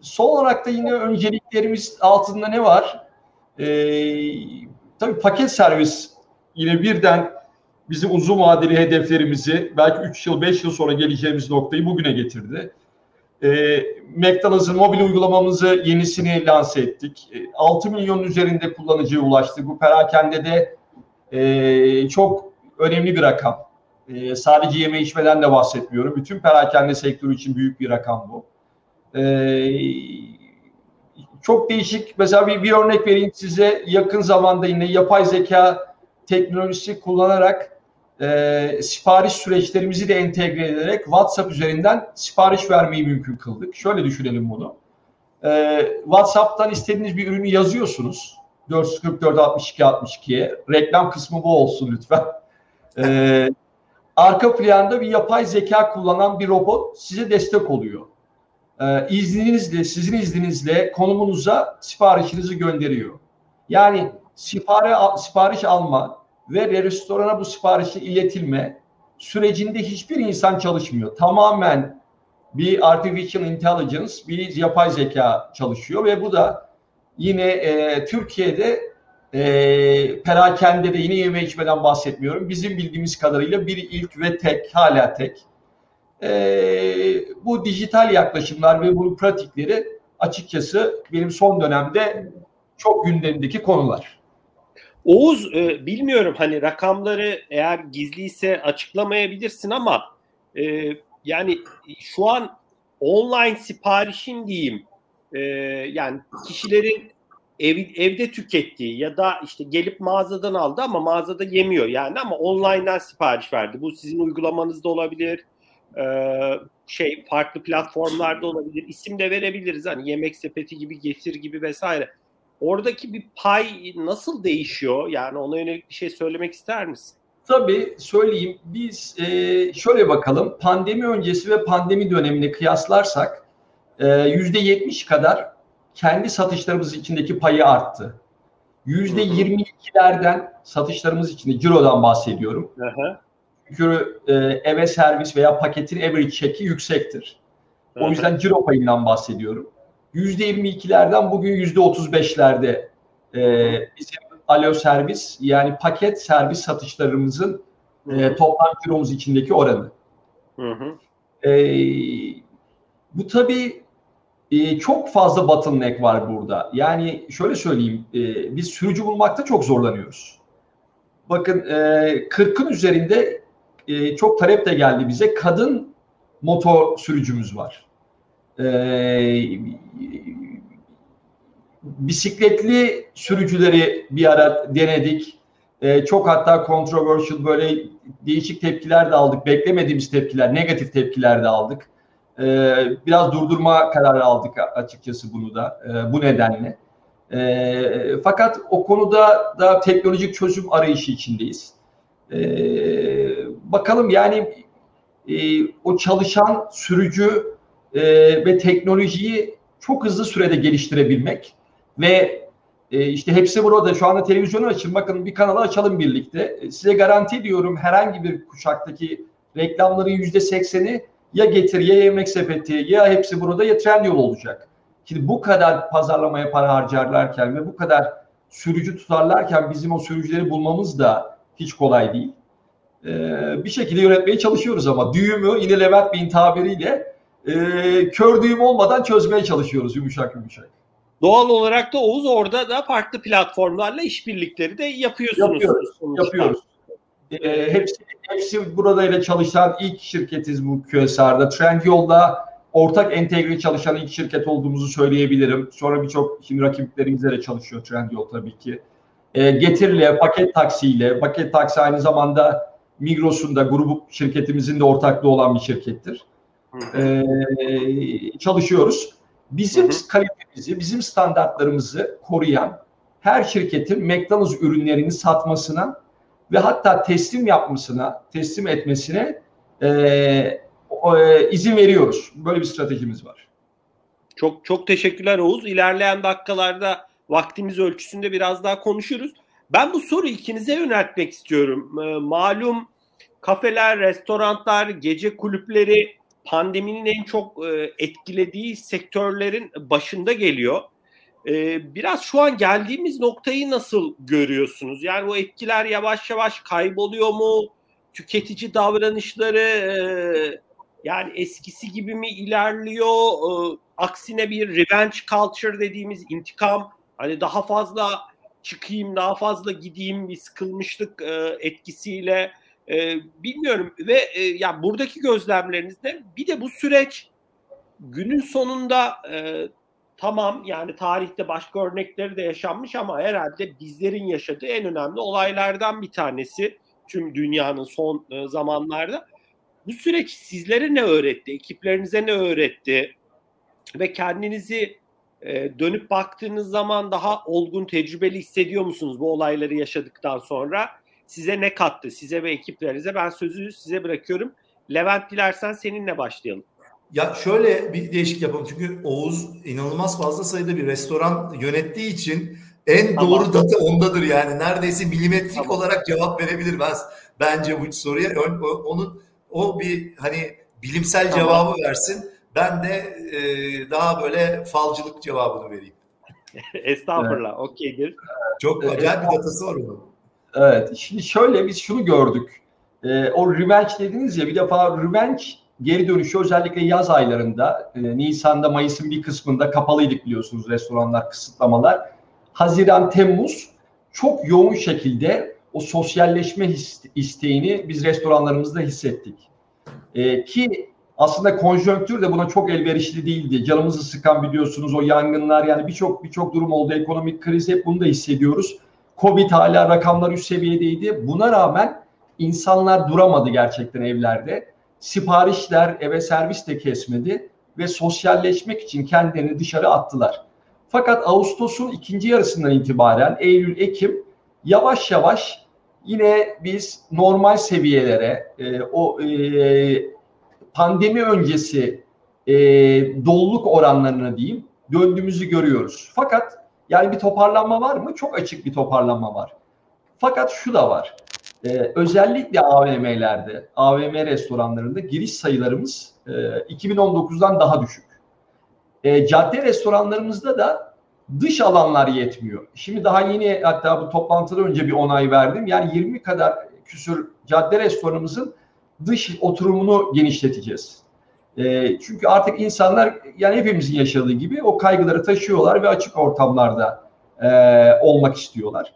son olarak da yine önceliklerimiz altında ne var? E, tabii paket servis yine birden bizim uzun vadeli hedeflerimizi belki 3 yıl 5 yıl sonra geleceğimiz noktayı bugüne getirdi. E, McDonald's'ın mobil uygulamamızı yenisini lanse ettik. E, 6 milyon üzerinde kullanıcıya ulaştık. Bu perakende de e, çok önemli bir rakam. E, sadece yeme içmeden de bahsetmiyorum. Bütün perakende sektörü için büyük bir rakam bu. E, çok değişik mesela bir, bir örnek vereyim size yakın zamanda yine yapay zeka teknolojisi kullanarak e, sipariş süreçlerimizi de entegre ederek WhatsApp üzerinden sipariş vermeyi mümkün kıldık. Şöyle düşünelim bunu. E, WhatsApp'tan istediğiniz bir ürünü yazıyorsunuz. 444 62 62'ye. Reklam kısmı bu olsun lütfen. E, arka planda bir yapay zeka kullanan bir robot size destek oluyor. E, izninizle, sizin izninizle konumunuza siparişinizi gönderiyor. Yani sipariş, sipariş alma, ve restorana bu siparişi iletilme sürecinde hiçbir insan çalışmıyor. Tamamen bir artificial intelligence, bir yapay zeka çalışıyor ve bu da yine e, Türkiye'de e, perakende de yine yeme içmeden bahsetmiyorum. Bizim bildiğimiz kadarıyla bir ilk ve tek, hala tek. E, bu dijital yaklaşımlar ve bu pratikleri açıkçası benim son dönemde çok gündemdeki konular. Oğuz e, bilmiyorum hani rakamları eğer gizliyse açıklamayabilirsin ama e, yani şu an online siparişin diyeyim e, yani kişilerin ev, evde tükettiği ya da işte gelip mağazadan aldı ama mağazada yemiyor yani ama online'dan sipariş verdi. Bu sizin uygulamanızda olabilir. Ee, şey farklı platformlarda olabilir. İsim de verebiliriz. Hani yemek sepeti gibi, getir gibi vesaire. Oradaki bir pay nasıl değişiyor? Yani ona yönelik bir şey söylemek ister misin? Tabii söyleyeyim. Biz e, şöyle bakalım. Pandemi öncesi ve pandemi dönemini kıyaslarsak yüzde yetmiş kadar kendi satışlarımız içindeki payı arttı. Yüzde yirmi ikilerden satışlarımız içinde cirodan bahsediyorum. Hı hı. Çünkü e, eve servis veya paketin average çeki yüksektir. Hı hı. O yüzden ciro payından bahsediyorum. Yüzde yirmi ikilerden bugün yüzde otuz beşlerde e, bizim alo servis yani paket servis satışlarımızın e, toplam ciromuz içindeki oranı. Hı hı. E, bu tabii e, çok fazla bottleneck var burada. Yani şöyle söyleyeyim, e, biz sürücü bulmakta çok zorlanıyoruz. Bakın e, 40'ın üzerinde e, çok talep de geldi bize. Kadın motor sürücümüz var. E, bisikletli sürücüleri bir ara denedik. E, çok hatta controversial böyle değişik tepkiler de aldık. Beklemediğimiz tepkiler, negatif tepkiler de aldık. E, biraz durdurma kararı aldık açıkçası bunu da e, bu nedenle. E, fakat o konuda da teknolojik çözüm arayışı içindeyiz. E, bakalım yani e, o çalışan sürücü e, ve teknolojiyi çok hızlı sürede geliştirebilmek ve e, işte hepsi burada şu anda televizyonu açın bakın bir kanalı açalım birlikte. Size garanti ediyorum herhangi bir kuşaktaki reklamların yüzde sekseni ya Getir ya Yemek Sepeti ya hepsi burada ya Trendyol olacak. Şimdi bu kadar pazarlamaya para harcarlarken ve bu kadar sürücü tutarlarken bizim o sürücüleri bulmamız da hiç kolay değil. Ee, bir şekilde yönetmeye çalışıyoruz ama düğümü yine Levent Bey'in tabiriyle e, kör düğüm olmadan çözmeye çalışıyoruz yumuşak yumuşak. Doğal olarak da Oğuz orada da farklı platformlarla işbirlikleri de yapıyorsunuz. Yapıyoruz. Sonuçta. Yapıyoruz. E, hepsi, hepsi buradayla çalışan ilk şirketiz bu QSR'da. Trendyol'da ortak entegre çalışan ilk şirket olduğumuzu söyleyebilirim. Sonra birçok şimdi rakiplerimizle de çalışıyor Trendyol tabii ki. E, Getir'le, paket taksiyle, paket taksi aynı zamanda Migros'un da grubu şirketimizin de ortaklığı olan bir şirkettir. E, çalışıyoruz. Bizim kalitemizi, bizim standartlarımızı koruyan her şirketin McDonald's ürünlerini satmasına ve hatta teslim yapmasına, teslim etmesine e, e, izin veriyoruz. Böyle bir stratejimiz var. Çok çok teşekkürler Oğuz. İlerleyen dakikalarda vaktimiz ölçüsünde biraz daha konuşuruz. Ben bu soru ikinize yöneltmek istiyorum. E, malum kafeler, restoranlar, gece kulüpleri pandeminin en çok e, etkilediği sektörlerin başında geliyor. Ee, biraz şu an geldiğimiz noktayı nasıl görüyorsunuz? Yani bu etkiler yavaş yavaş kayboluyor mu? Tüketici davranışları e, yani eskisi gibi mi ilerliyor? E, aksine bir revenge culture dediğimiz intikam hani daha fazla çıkayım, daha fazla gideyim bir sıkılmışlık e, etkisiyle e, bilmiyorum ve e, yani buradaki gözlemlerinizde bir de bu süreç günün sonunda e, tamam yani tarihte başka örnekleri de yaşanmış ama herhalde bizlerin yaşadığı en önemli olaylardan bir tanesi tüm dünyanın son e, zamanlarda. Bu süreç sizlere ne öğretti? Ekiplerinize ne öğretti? Ve kendinizi e, dönüp baktığınız zaman daha olgun, tecrübeli hissediyor musunuz bu olayları yaşadıktan sonra? Size ne kattı? Size ve ekiplerinize ben sözü size bırakıyorum. Levent dilersen seninle başlayalım. Ya şöyle bir değişik yapalım çünkü Oğuz inanılmaz fazla sayıda bir restoran yönettiği için En tamam. doğru data ondadır yani. Neredeyse milimetrik tamam. olarak cevap verebilir ben bence bu soruya. Onun o bir hani bilimsel tamam. cevabı versin. Ben de e, daha böyle falcılık cevabını vereyim. Estağfurullah. Evet. Okeydir. Çok acayip bir datası var onun. Evet. Şimdi şöyle biz şunu gördük. E, o revenge dediniz ya bir defa revenge geri dönüşü özellikle yaz aylarında e, Nisan'da Mayıs'ın bir kısmında kapalıydık biliyorsunuz restoranlar kısıtlamalar. Haziran Temmuz çok yoğun şekilde o sosyalleşme isteğini biz restoranlarımızda hissettik. E, ki aslında konjonktür de buna çok elverişli değildi. Canımızı sıkan biliyorsunuz o yangınlar yani birçok birçok durum oldu. Ekonomik kriz hep bunu da hissediyoruz. Covid hala rakamlar üst seviyedeydi. Buna rağmen insanlar duramadı gerçekten evlerde. Siparişler, eve servis de kesmedi ve sosyalleşmek için kendilerini dışarı attılar. Fakat Ağustos'un ikinci yarısından itibaren Eylül, Ekim yavaş yavaş yine biz normal seviyelere, e, o e, pandemi öncesi e, doluluk oranlarına diyeyim döndüğümüzü görüyoruz. Fakat yani bir toparlanma var mı? Çok açık bir toparlanma var. Fakat şu da var. Ee, özellikle AVM'lerde, AVM restoranlarında giriş sayılarımız e, 2019'dan daha düşük. E, cadde restoranlarımızda da dış alanlar yetmiyor. Şimdi daha yeni hatta bu toplantıda önce bir onay verdim. Yani 20 kadar küsür cadde restoranımızın dış oturumunu genişleteceğiz. E, çünkü artık insanlar yani hepimizin yaşadığı gibi o kaygıları taşıyorlar ve açık ortamlarda e, olmak istiyorlar.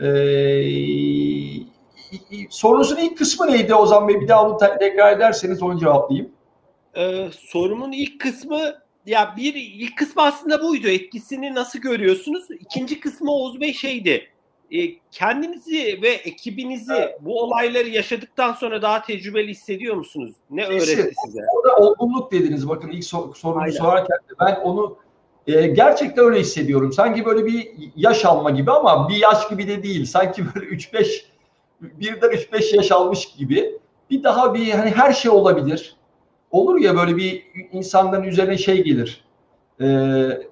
E, sorunuzun ilk kısmı neydi Ozan Bey? Bir daha onu tekrar ederseniz onu cevaplayayım. Ee, sorumun ilk kısmı ya bir ilk kısmı aslında buydu. Etkisini nasıl görüyorsunuz? İkinci kısmı Oğuz Bey şeydi e, kendinizi ve ekibinizi evet. bu olayları yaşadıktan sonra daha tecrübeli hissediyor musunuz? Ne öğretti size? Orada olgunluk dediniz bakın ilk sor, sorumu Aynen. sorarken de ben onu e, gerçekten öyle hissediyorum. Sanki böyle bir yaş alma gibi ama bir yaş gibi de değil. Sanki böyle 3-5 birden 3-5 yaş almış gibi. Bir daha bir hani her şey olabilir. Olur ya böyle bir insanların üzerine şey gelir. Ee,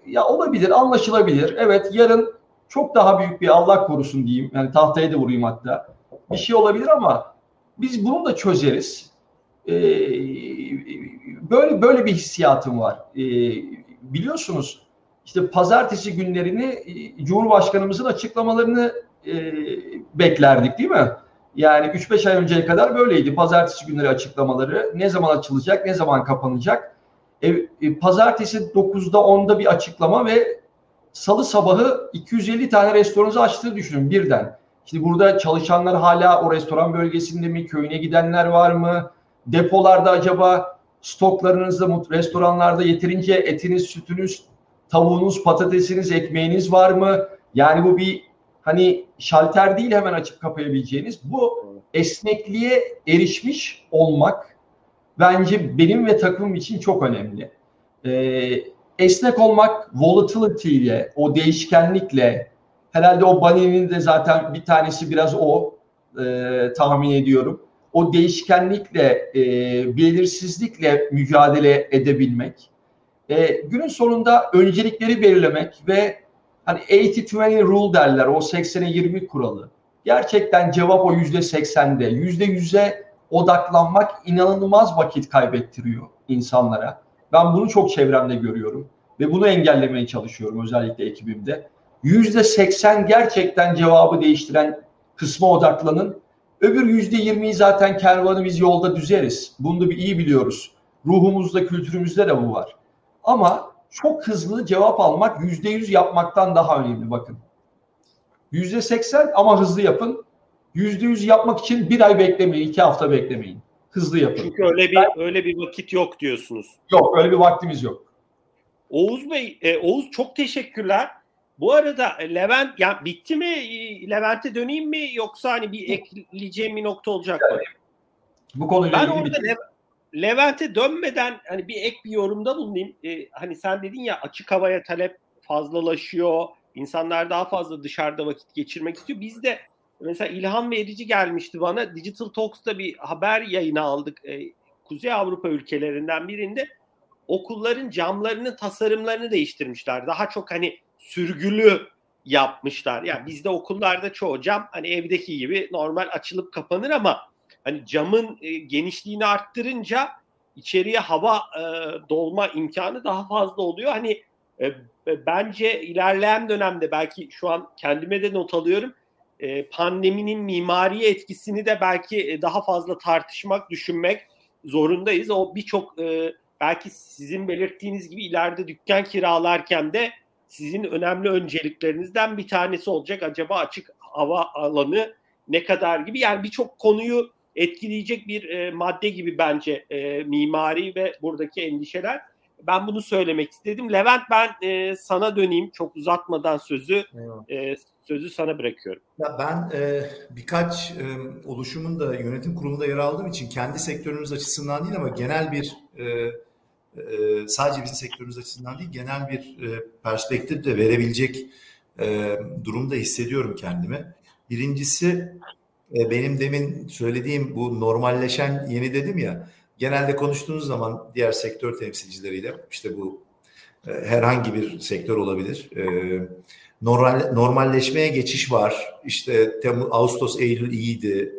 ya olabilir, anlaşılabilir. Evet yarın çok daha büyük bir Allah korusun diyeyim. Yani tahtaya da vurayım hatta. Bir şey olabilir ama biz bunu da çözeriz. Ee, böyle böyle bir hissiyatım var. Ee, biliyorsunuz işte pazartesi günlerini e, Cumhurbaşkanımızın açıklamalarını e, beklerdik değil mi? Yani 3-5 ay önceye kadar böyleydi. Pazartesi günleri açıklamaları ne zaman açılacak, ne zaman kapanacak. E, e, pazartesi 9'da 10'da bir açıklama ve salı sabahı 250 tane restoranı açtığı düşünün birden. Şimdi burada çalışanlar hala o restoran bölgesinde mi? Köyüne gidenler var mı? Depolarda acaba stoklarınızda, restoranlarda yeterince etiniz, sütünüz, tavuğunuz, patatesiniz, ekmeğiniz var mı? Yani bu bir hani şalter değil hemen açıp kapayabileceğiniz. Bu esnekliğe erişmiş olmak bence benim ve takımım için çok önemli. Ee, esnek olmak volatility ile, o değişkenlikle, herhalde o Bunny'nin de zaten bir tanesi biraz o e, tahmin ediyorum. O değişkenlikle, e, belirsizlikle mücadele edebilmek. E, günün sonunda öncelikleri belirlemek ve hani 80-20 rule derler, o 80'e 20 kuralı. Gerçekten cevap o yüzde 80'de. Yüzde yüze odaklanmak inanılmaz vakit kaybettiriyor insanlara. Ben bunu çok çevremde görüyorum ve bunu engellemeye çalışıyorum özellikle ekibimde. Yüzde seksen gerçekten cevabı değiştiren kısma odaklanın. Öbür yüzde yirmiyi zaten kervanı biz yolda düzeriz. Bunu da bir iyi biliyoruz. Ruhumuzda, kültürümüzde de bu var. Ama çok hızlı cevap almak yüzde yüz yapmaktan daha önemli bakın. Yüzde seksen ama hızlı yapın. Yüzde yüz yapmak için bir ay beklemeyin, iki hafta beklemeyin hızlı yapın. Çünkü öyle bir ben, öyle bir vakit yok diyorsunuz. Yok öyle bir vaktimiz yok. Oğuz Bey, e, Oğuz çok teşekkürler. Bu arada Levent ya bitti mi? E, Levent'e döneyim mi yoksa hani bir ekleyeceğim bir nokta olacak mı? Bu konuyla ben orada Le- Levent'e dönmeden hani bir ek bir yorumda bulunayım. Ee, hani sen dedin ya açık havaya talep fazlalaşıyor. İnsanlar daha fazla dışarıda vakit geçirmek istiyor. Biz de mesela ilham verici gelmişti bana. Digital Talks'ta bir haber yayını aldık. Ee, Kuzey Avrupa ülkelerinden birinde okulların camlarının tasarımlarını değiştirmişler. Daha çok hani sürgülü yapmışlar. Yani bizde okullarda çoğu cam hani evdeki gibi normal açılıp kapanır ama hani camın e, genişliğini arttırınca içeriye hava e, dolma imkanı daha fazla oluyor. Hani e, bence ilerleyen dönemde belki şu an kendime de not alıyorum. E, pandeminin mimari etkisini de belki e, daha fazla tartışmak, düşünmek zorundayız. O birçok e, belki sizin belirttiğiniz gibi ileride dükkan kiralarken de sizin önemli önceliklerinizden bir tanesi olacak. Acaba açık hava alanı ne kadar gibi yani birçok konuyu etkileyecek bir e, madde gibi bence e, mimari ve buradaki endişeler. Ben bunu söylemek istedim. Levent ben e, sana döneyim çok uzatmadan sözü e, sözü sana bırakıyorum. Ya ben e, birkaç e, oluşumun da yönetim kurulunda yer aldığım için kendi sektörümüz açısından değil ama genel bir e, e, sadece bizim sektörümüz açısından değil genel bir e, perspektif de verebilecek e, durumda hissediyorum kendimi. Birincisi benim demin söylediğim bu normalleşen yeni dedim ya genelde konuştuğunuz zaman diğer sektör temsilcileriyle işte bu e, herhangi bir sektör olabilir. E, normal, normalleşmeye geçiş var. İşte Temmuz, Ağustos, Eylül iyiydi.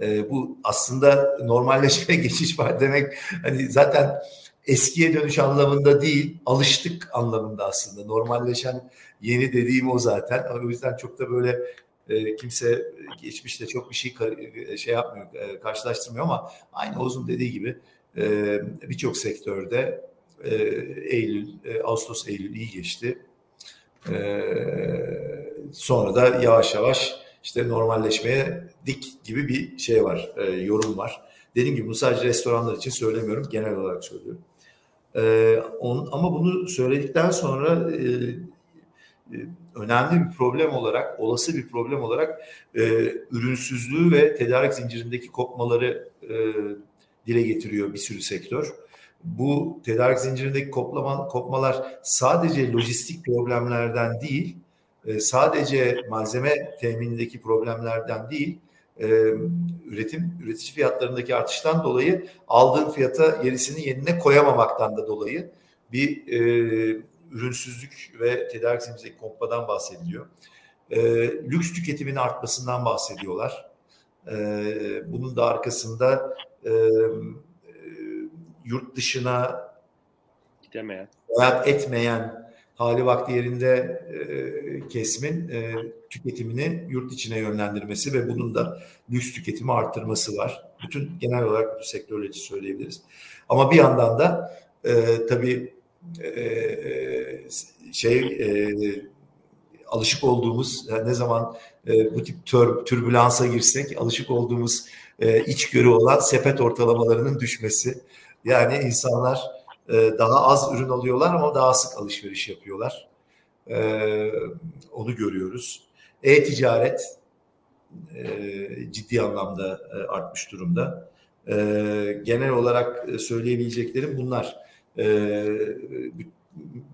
E, bu aslında normalleşmeye geçiş var demek hani zaten eskiye dönüş anlamında değil, alıştık anlamında aslında. Normalleşen yeni dediğim o zaten. O yüzden çok da böyle e, kimse geçmişte çok bir şey e, şey yapmıyor, e, karşılaştırmıyor ama aynı Ozun dediği gibi e, birçok sektörde e, Eylül, e, Ağustos, Eylül iyi geçti. E, sonra da yavaş yavaş işte normalleşmeye dik gibi bir şey var, e, yorum var. Dediğim gibi bu sadece restoranlar için söylemiyorum, genel olarak söylüyorum. E, on, ama bunu söyledikten sonra e, e, önemli bir problem olarak, olası bir problem olarak e, ürünsüzlüğü ve tedarik zincirindeki kopmaları e, dile getiriyor bir sürü sektör. Bu tedarik zincirindeki koplama, kopmalar sadece lojistik problemlerden değil, e, sadece malzeme teminindeki problemlerden değil, e, üretim üretici fiyatlarındaki artıştan dolayı aldığın fiyata yerisini yerine koyamamaktan da dolayı bir e, ürünsüzlük ve tedarik zincirindeki kompadan bahsediliyor. E, lüks tüketiminin artmasından bahsediyorlar. E, bunun da arkasında e, yurt dışına gidemeyen, hayat etmeyen hali vakti yerinde e, kesimin e, tüketimini yurt içine yönlendirmesi ve bunun da lüks tüketimi arttırması var. Bütün genel olarak bütün sektörler için söyleyebiliriz. Ama bir yandan da e, tabii e, şey e, alışık olduğumuz ne zaman e, bu tip tür, türbülansa girsek alışık olduğumuz e, içgörü olan sepet ortalamalarının düşmesi. Yani insanlar daha az ürün alıyorlar ama daha sık alışveriş yapıyorlar. Onu görüyoruz. E-ticaret ciddi anlamda artmış durumda. Genel olarak söyleyebileceklerim bunlar. E,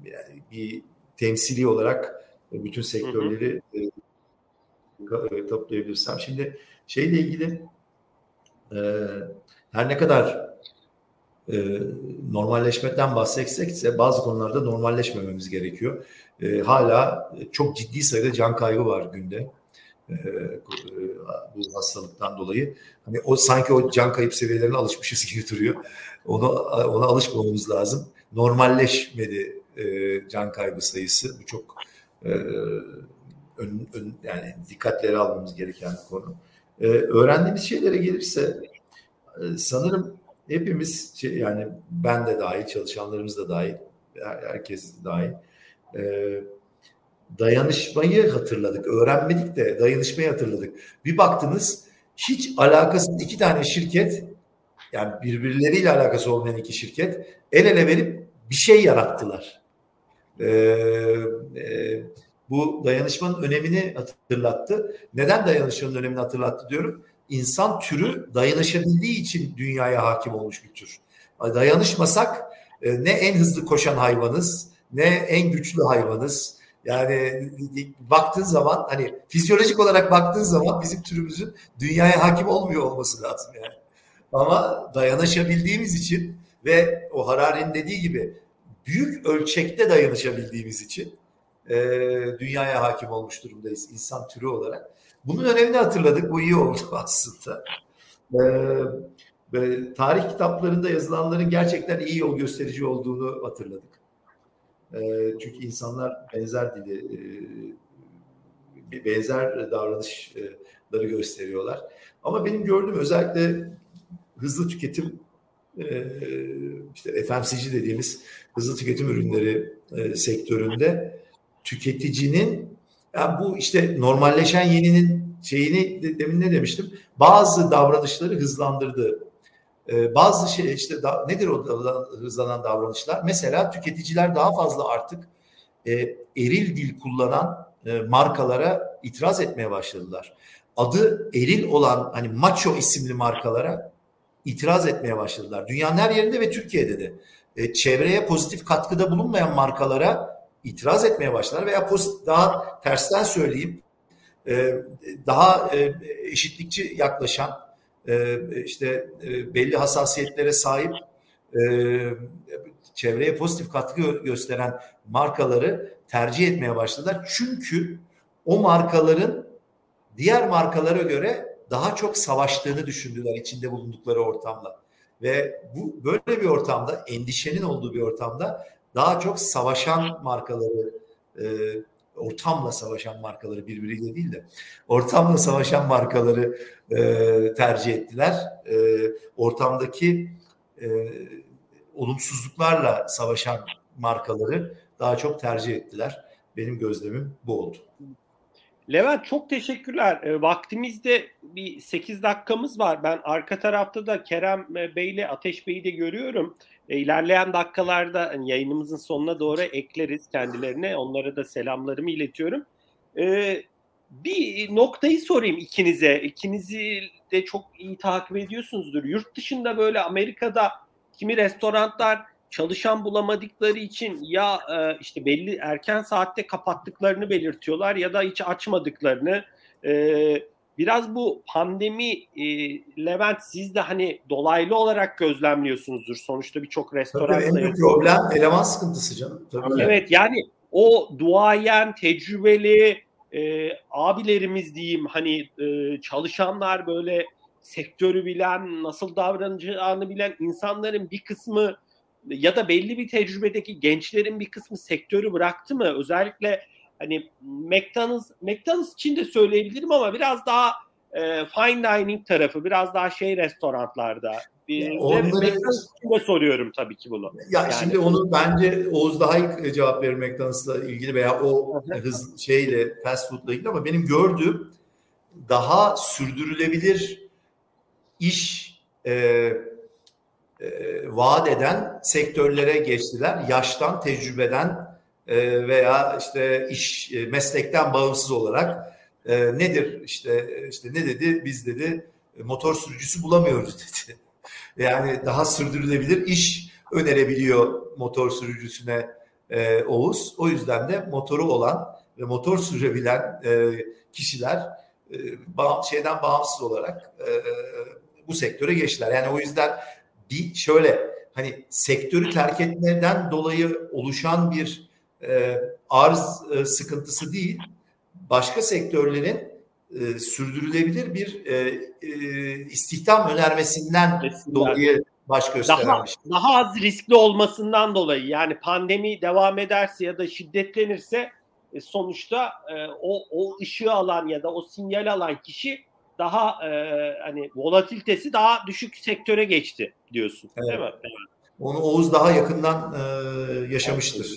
yani bir temsili olarak bütün sektörleri hı hı. E, toplayabilirsem. Şimdi şeyle ilgili e, her ne kadar e, normalleşmekten bahsetsek bazı konularda normalleşmememiz gerekiyor. E, hala çok ciddi sayıda can kaybı var günde e, bu hastalıktan dolayı. Hani o sanki o can kayıp seviyelerine alışmışız gibi duruyor. Onu ona alışmamamız lazım. Normalleşmedi e, can kaybı sayısı. Bu çok e, ön, ön, yani dikkatleri almamız gereken bir konu. E, öğrendiğimiz şeylere gelirse e, sanırım hepimiz şey, yani ben de dahil, çalışanlarımız da dahil, herkes dahil e, dayanışmayı hatırladık. Öğrenmedik de dayanışmayı hatırladık. Bir baktınız hiç alakasız iki tane şirket yani birbirleriyle alakası olmayan iki şirket el ele verip bir şey yarattılar. Ee, e, bu dayanışmanın önemini hatırlattı. Neden dayanışmanın önemini hatırlattı diyorum? İnsan türü dayanışabildiği için dünyaya hakim olmuş bir tür. Dayanışmasak e, ne en hızlı koşan hayvanız, ne en güçlü hayvanız. Yani baktığın zaman hani fizyolojik olarak baktığın zaman bizim türümüzün dünyaya hakim olmuyor olması lazım yani. Ama dayanışabildiğimiz için ve o Harari'nin dediği gibi büyük ölçekte dayanışabildiğimiz için e, dünyaya hakim olmuş durumdayız insan türü olarak. Bunun önemini hatırladık. Bu iyi oldu aslında. Ee, tarih kitaplarında yazılanların gerçekten iyi yol gösterici olduğunu hatırladık. Ee, çünkü insanlar benzer dili, e, benzer davranışları gösteriyorlar. Ama benim gördüğüm özellikle hızlı tüketim e, işte FMCG dediğimiz hızlı tüketim ürünleri e, sektöründe tüketicinin yani bu işte normalleşen yeninin şeyini demin ne demiştim? Bazı davranışları hızlandırdı. Ee, bazı şey işte da, nedir o hızlanan davranışlar? Mesela tüketiciler daha fazla artık e, eril dil kullanan e, markalara itiraz etmeye başladılar. Adı eril olan hani macho isimli markalara itiraz etmeye başladılar. Dünyanın her yerinde ve Türkiye'de de. E, çevreye pozitif katkıda bulunmayan markalara itiraz etmeye başlar veya pozitif, daha tersten söyleyeyim e, daha e, eşitlikçi yaklaşan e, işte belli hassasiyetlere sahip çevreye pozitif katkı gösteren markaları tercih etmeye başladılar. Çünkü o markaların diğer markalara göre daha çok savaştığını düşündüler içinde bulundukları ortamla. Ve bu böyle bir ortamda endişenin olduğu bir ortamda daha çok savaşan markaları e, ortamla savaşan markaları birbiriyle değil de ortamla savaşan markaları e, tercih ettiler. E, ortamdaki e, olumsuzluklarla savaşan markaları daha çok tercih ettiler. Benim gözlemim bu oldu. Levent çok teşekkürler. E, vaktimizde bir 8 dakikamız var. Ben arka tarafta da Kerem Bey ile Ateş Bey'i de görüyorum. E, ilerleyen dakikalarda hani yayınımızın sonuna doğru ekleriz kendilerine. Onlara da selamlarımı iletiyorum. E, bir noktayı sorayım ikinize. İkinizi de çok iyi takip ediyorsunuzdur. Yurt dışında böyle Amerika'da kimi restoranlar çalışan bulamadıkları için ya e, işte belli erken saatte kapattıklarını belirtiyorlar ya da hiç açmadıklarını. E, biraz bu pandemi e, Levent siz de hani dolaylı olarak gözlemliyorsunuzdur. Sonuçta birçok restoran Tabii en büyük problem eleman sıkıntısı canım. Tabii. Evet yani o duayen, tecrübeli e, abilerimiz diyeyim hani e, çalışanlar böyle sektörü bilen, nasıl davranacağını bilen insanların bir kısmı ya da belli bir tecrübedeki gençlerin bir kısmı sektörü bıraktı mı? Özellikle hani McDonald's, McDonald's için de söyleyebilirim ama biraz daha e, fine dining tarafı, biraz daha şey restoranlarda. Bir, onları, de soruyorum tabii ki bunu. Ya yani, şimdi onu bence Oğuz daha iyi cevap verir McDonald's'la ilgili veya o hız şeyle fast food'la ilgili ama benim gördüğüm daha sürdürülebilir iş e, e, vaat eden sektörlere geçtiler. Yaştan, tecrübeden e, veya işte iş e, meslekten bağımsız olarak e, nedir işte işte ne dedi biz dedi motor sürücüsü bulamıyoruz dedi. Yani daha sürdürülebilir iş önerebiliyor motor sürücüsüne e, Oğuz. O yüzden de motoru olan ve motor sürebilen e, kişiler e, şeyden bağımsız olarak e, bu sektöre geçtiler. Yani o yüzden bir şöyle hani sektörü terk etmeden dolayı oluşan bir e, arz e, sıkıntısı değil, başka sektörlerin e, sürdürülebilir bir e, e, istihdam önermesinden Kesinlikle. dolayı baş göstermiş. Daha, daha az riskli olmasından dolayı yani pandemi devam ederse ya da şiddetlenirse e, sonuçta e, o, o ışığı alan ya da o sinyal alan kişi daha e, hani volatilitesi daha düşük sektöre geçti diyorsun. Evet. Değil mi? Evet. Onu Oğuz daha yakından e, yaşamıştır.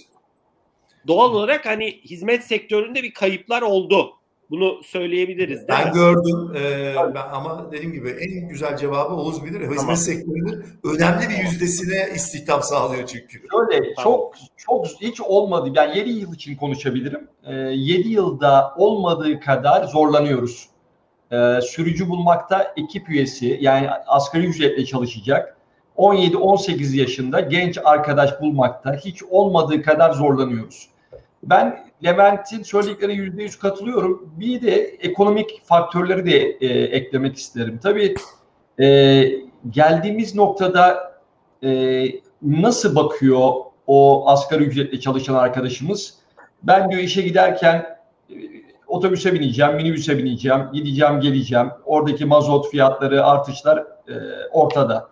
Doğal olarak hani hizmet sektöründe bir kayıplar oldu. Bunu söyleyebiliriz. ben mi? gördüm e, ben, ama dediğim gibi en güzel cevabı Oğuz bilir. Hizmet tamam. sektörünün önemli bir yüzdesine istihdam sağlıyor çünkü. Öyle tamam. çok çok hiç olmadı. Yani 7 yıl için konuşabilirim. E, 7 yılda olmadığı kadar zorlanıyoruz e, sürücü bulmakta ekip üyesi yani asgari ücretle çalışacak 17-18 yaşında genç arkadaş bulmakta hiç olmadığı kadar zorlanıyoruz. Ben Levent'in söylediklerine yüzde yüz katılıyorum. Bir de ekonomik faktörleri de e, eklemek isterim. Tabii e, geldiğimiz noktada e, nasıl bakıyor o asgari ücretle çalışan arkadaşımız? Ben diyor işe giderken otobüse bineceğim, minibüse bineceğim, gideceğim, geleceğim. Oradaki mazot fiyatları, artışlar e, ortada.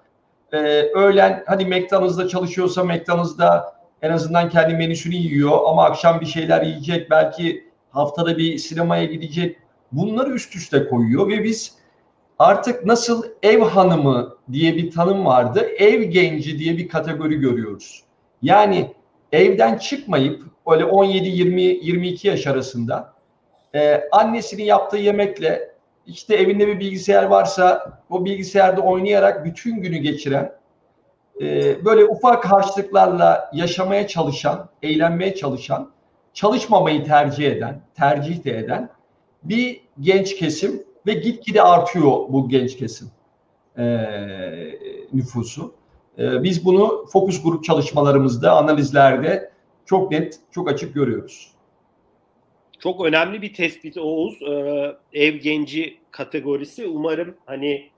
E, öğlen hadi McDonald's'da çalışıyorsa McDonald's'da en azından kendi menüsünü yiyor ama akşam bir şeyler yiyecek, belki haftada bir sinemaya gidecek. Bunları üst üste koyuyor ve biz artık nasıl ev hanımı diye bir tanım vardı, ev genci diye bir kategori görüyoruz. Yani evden çıkmayıp öyle 17 20 22 yaş arasında e, annesinin yaptığı yemekle işte evinde bir bilgisayar varsa o bilgisayarda oynayarak bütün günü geçiren e, böyle ufak harçlıklarla yaşamaya çalışan, eğlenmeye çalışan, çalışmamayı tercih eden, tercih de eden bir genç kesim ve gitgide artıyor bu genç kesim e, nüfusu. E, biz bunu fokus grup çalışmalarımızda, analizlerde çok net, çok açık görüyoruz. Çok önemli bir tespit Oğuz. Ee, ev genci kategorisi. Umarım hani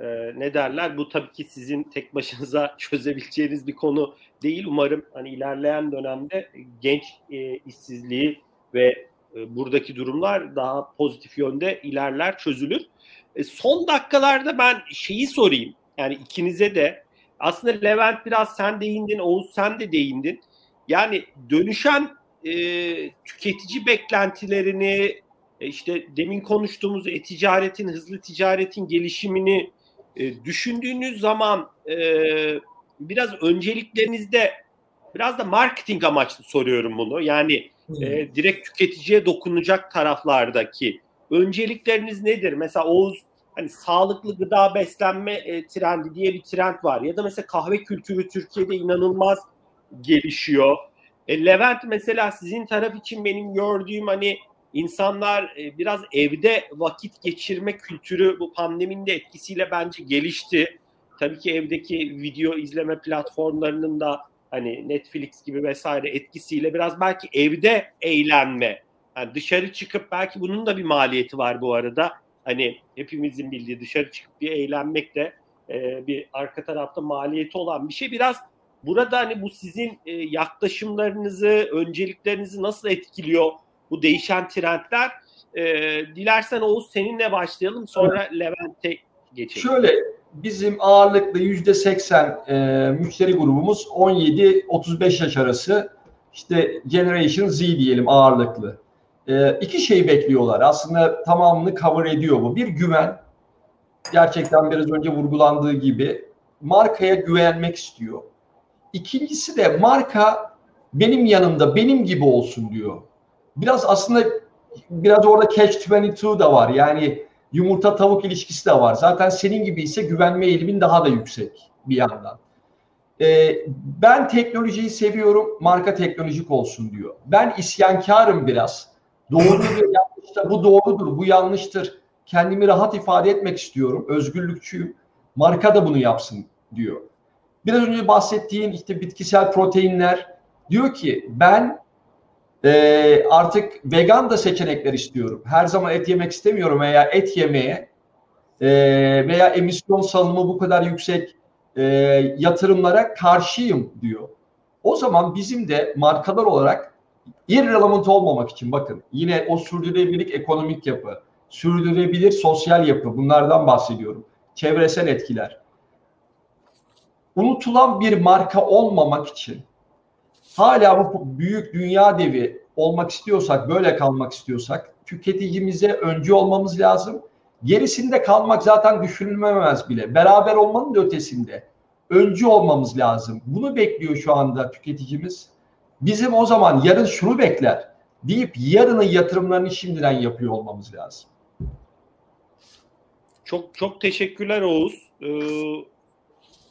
e, ne derler bu tabii ki sizin tek başınıza çözebileceğiniz bir konu değil. Umarım hani ilerleyen dönemde genç e, işsizliği ve e, buradaki durumlar daha pozitif yönde ilerler, çözülür. E, son dakikalarda ben şeyi sorayım. Yani ikinize de aslında Levent biraz sen değindin, Oğuz sen de değindin. Yani dönüşen e, tüketici beklentilerini e, işte demin konuştuğumuz e-ticaretin, hızlı ticaretin gelişimini e, düşündüğünüz zaman e, biraz önceliklerinizde biraz da marketing amaçlı soruyorum bunu. Yani e, direkt tüketiciye dokunacak taraflardaki öncelikleriniz nedir? Mesela Oğuz hani sağlıklı gıda beslenme e, trendi diye bir trend var ya da mesela kahve kültürü Türkiye'de inanılmaz gelişiyor. E, Levent mesela sizin taraf için benim gördüğüm hani insanlar e, biraz evde vakit geçirme kültürü bu pandeminin de etkisiyle bence gelişti. Tabii ki evdeki video izleme platformlarının da hani Netflix gibi vesaire etkisiyle biraz belki evde eğlenme. Yani dışarı çıkıp belki bunun da bir maliyeti var bu arada. Hani hepimizin bildiği dışarı çıkıp bir eğlenmek de e, bir arka tarafta maliyeti olan bir şey. Biraz burada hani bu sizin e, yaklaşımlarınızı, önceliklerinizi nasıl etkiliyor bu değişen trendler? E, dilersen Oğuz seninle başlayalım sonra evet. Levent'e geçelim. Şöyle bizim ağırlıklı yüzde seksen e, müşteri grubumuz 17-35 yaş arası işte Generation Z diyelim ağırlıklı. E, iki şeyi bekliyorlar. Aslında tamamını cover ediyor bu. Bir güven. Gerçekten biraz önce vurgulandığı gibi markaya güvenmek istiyor. İkincisi de marka benim yanımda benim gibi olsun diyor. Biraz aslında biraz orada catch 22 da var. Yani yumurta tavuk ilişkisi de var. Zaten senin gibi ise güvenme eğilimin daha da yüksek bir yandan. Ee, ben teknolojiyi seviyorum, marka teknolojik olsun diyor. Ben isyankarım biraz. Doğru ve yanlış bu doğrudur, bu yanlıştır. Kendimi rahat ifade etmek istiyorum, özgürlükçüyüm. Marka da bunu yapsın diyor. Biraz önce bahsettiğin işte bitkisel proteinler diyor ki ben e, artık vegan da seçenekler istiyorum. Her zaman et yemek istemiyorum veya et yemeye e, veya emisyon salınımı bu kadar yüksek e, yatırımlara karşıyım diyor. O zaman bizim de markalar olarak irrelevant olmamak için bakın yine o sürdürülebilirlik ekonomik yapı, sürdürülebilir sosyal yapı bunlardan bahsediyorum. Çevresel etkiler. Unutulan bir marka olmamak için hala bu büyük dünya devi olmak istiyorsak, böyle kalmak istiyorsak tüketicimize öncü olmamız lazım. Gerisinde kalmak zaten düşünülmemez bile. Beraber olmanın da ötesinde öncü olmamız lazım. Bunu bekliyor şu anda tüketicimiz. Bizim o zaman yarın şunu bekler deyip yarının yatırımlarını şimdiden yapıyor olmamız lazım. Çok çok teşekkürler Oğuz. Ee,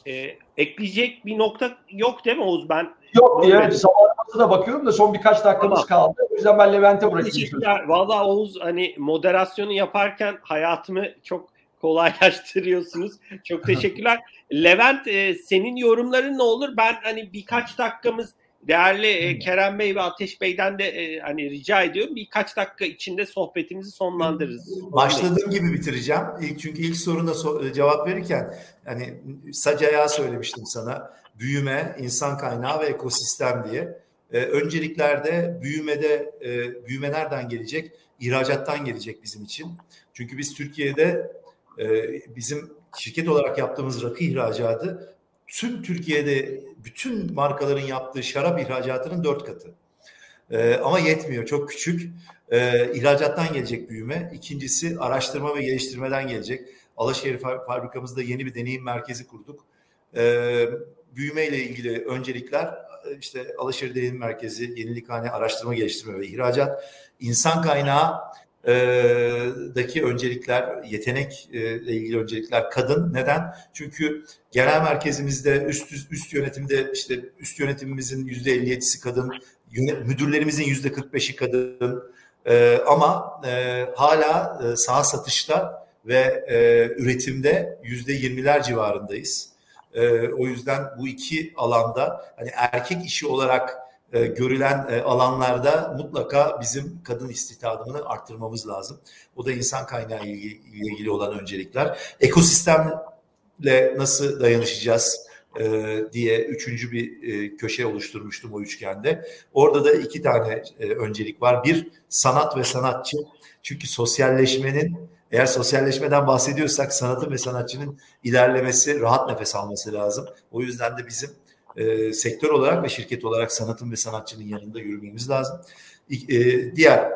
e, ekleyecek bir nokta yok değil mi Oğuz? Ben Yok diye zamanımıza da bakıyorum da son birkaç dakikamız tamam. kaldı. O yüzden ben Levent'e bırakayım. Valla Oğuz hani moderasyonu yaparken hayatımı çok kolaylaştırıyorsunuz. Çok teşekkürler. Levent e, senin yorumların ne olur? Ben hani birkaç dakikamız değerli e, Kerem Bey ve Ateş Bey'den de e, hani rica ediyorum birkaç dakika içinde sohbetimizi sonlandırırız. Başladığım gibi bitireceğim. İlk çünkü ilk soruna so- e, cevap verirken hani sac ayağı söylemiştim sana. Büyüme, insan kaynağı ve ekosistem diye. e, önceliklerde büyümede e, büyüme nereden gelecek? İhracattan gelecek bizim için. Çünkü biz Türkiye'de e, bizim şirket olarak yaptığımız rakı ihracatı tüm Türkiye'de bütün markaların yaptığı şarap ihracatının dört katı. E, ama yetmiyor, çok küçük. E, ihracattan gelecek büyüme. İkincisi araştırma ve geliştirmeden gelecek. Alaşehir fabrikamızda yeni bir deneyim merkezi kurduk. E, büyüme ile ilgili öncelikler işte Alaşehir Deneyim Merkezi, Yenilikhane, Araştırma Geliştirme ve İhracat, insan kaynağı daki öncelikler, yetenek ile ilgili öncelikler kadın. Neden? Çünkü genel merkezimizde üst üst yönetimde işte üst yönetimimizin yüzde 57'si kadın, müdürlerimizin yüzde 45'i kadın. ama hala sağ satışta ve üretimde yüzde 20'ler civarındayız. o yüzden bu iki alanda hani erkek işi olarak e, görülen e, alanlarda mutlaka bizim kadın istihdamını arttırmamız lazım. O da insan kaynağı ile ilgili olan öncelikler. Ekosistemle nasıl dayanışacağız? E, diye üçüncü bir e, köşe oluşturmuştum o üçgende. Orada da iki tane e, öncelik var. Bir sanat ve sanatçı. Çünkü sosyalleşmenin eğer sosyalleşmeden bahsediyorsak sanatın ve sanatçının ilerlemesi, rahat nefes alması lazım. O yüzden de bizim e, sektör olarak ve şirket olarak sanatın ve sanatçının yanında yürümemiz lazım. E, diğer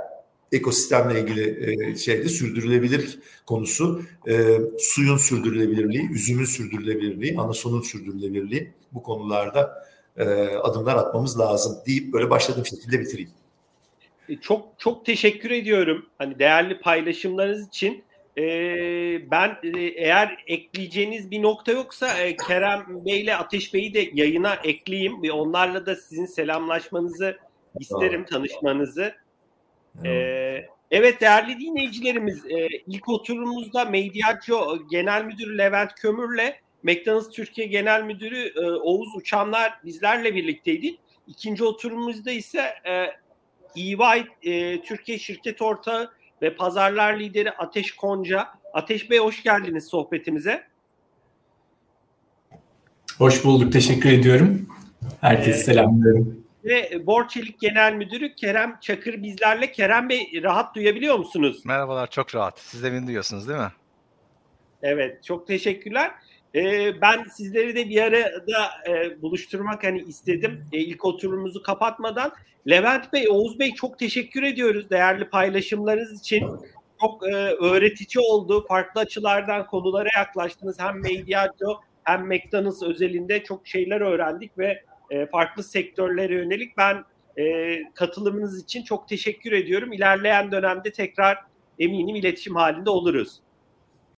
ekosistemle ilgili e, şeyde sürdürülebilir konusu e, suyun sürdürülebilirliği, üzümün sürdürülebilirliği, anasonun sürdürülebilirliği bu konularda e, adımlar atmamız lazım deyip böyle başladığım şekilde bitireyim. E, çok çok teşekkür ediyorum. Hani değerli paylaşımlarınız için. Ee, ben e, eğer ekleyeceğiniz bir nokta yoksa e, Kerem Bey ile Ateş Bey'i de yayına ekleyeyim. ve Onlarla da sizin selamlaşmanızı isterim, tanışmanızı. Ee, evet değerli dinleyicilerimiz e, ilk oturumumuzda Mediaccio Genel Müdürü Levent Kömür'le McDonald's Türkiye Genel Müdürü e, Oğuz Uçanlar bizlerle birlikteydi. İkinci oturumumuzda ise e, EY e, Türkiye Şirket Ortağı ve pazarlar lideri Ateş Konca. Ateş Bey hoş geldiniz sohbetimize. Hoş bulduk. Teşekkür ediyorum. Herkese evet. selamlıyorum. Ve Borçelik Genel Müdürü Kerem Çakır bizlerle. Kerem Bey rahat duyabiliyor musunuz? Merhabalar çok rahat. Siz de beni duyuyorsunuz değil mi? Evet çok teşekkürler. Ee, ben sizleri de bir arada e, buluşturmak hani istedim. E, ilk oturumumuzu kapatmadan. Levent Bey, Oğuz Bey çok teşekkür ediyoruz değerli paylaşımlarınız için. Çok e, öğretici oldu. Farklı açılardan konulara yaklaştınız. Hem Mediaco hem McDonald's özelinde çok şeyler öğrendik ve e, farklı sektörlere yönelik ben e, katılımınız için çok teşekkür ediyorum. İlerleyen dönemde tekrar eminim iletişim halinde oluruz.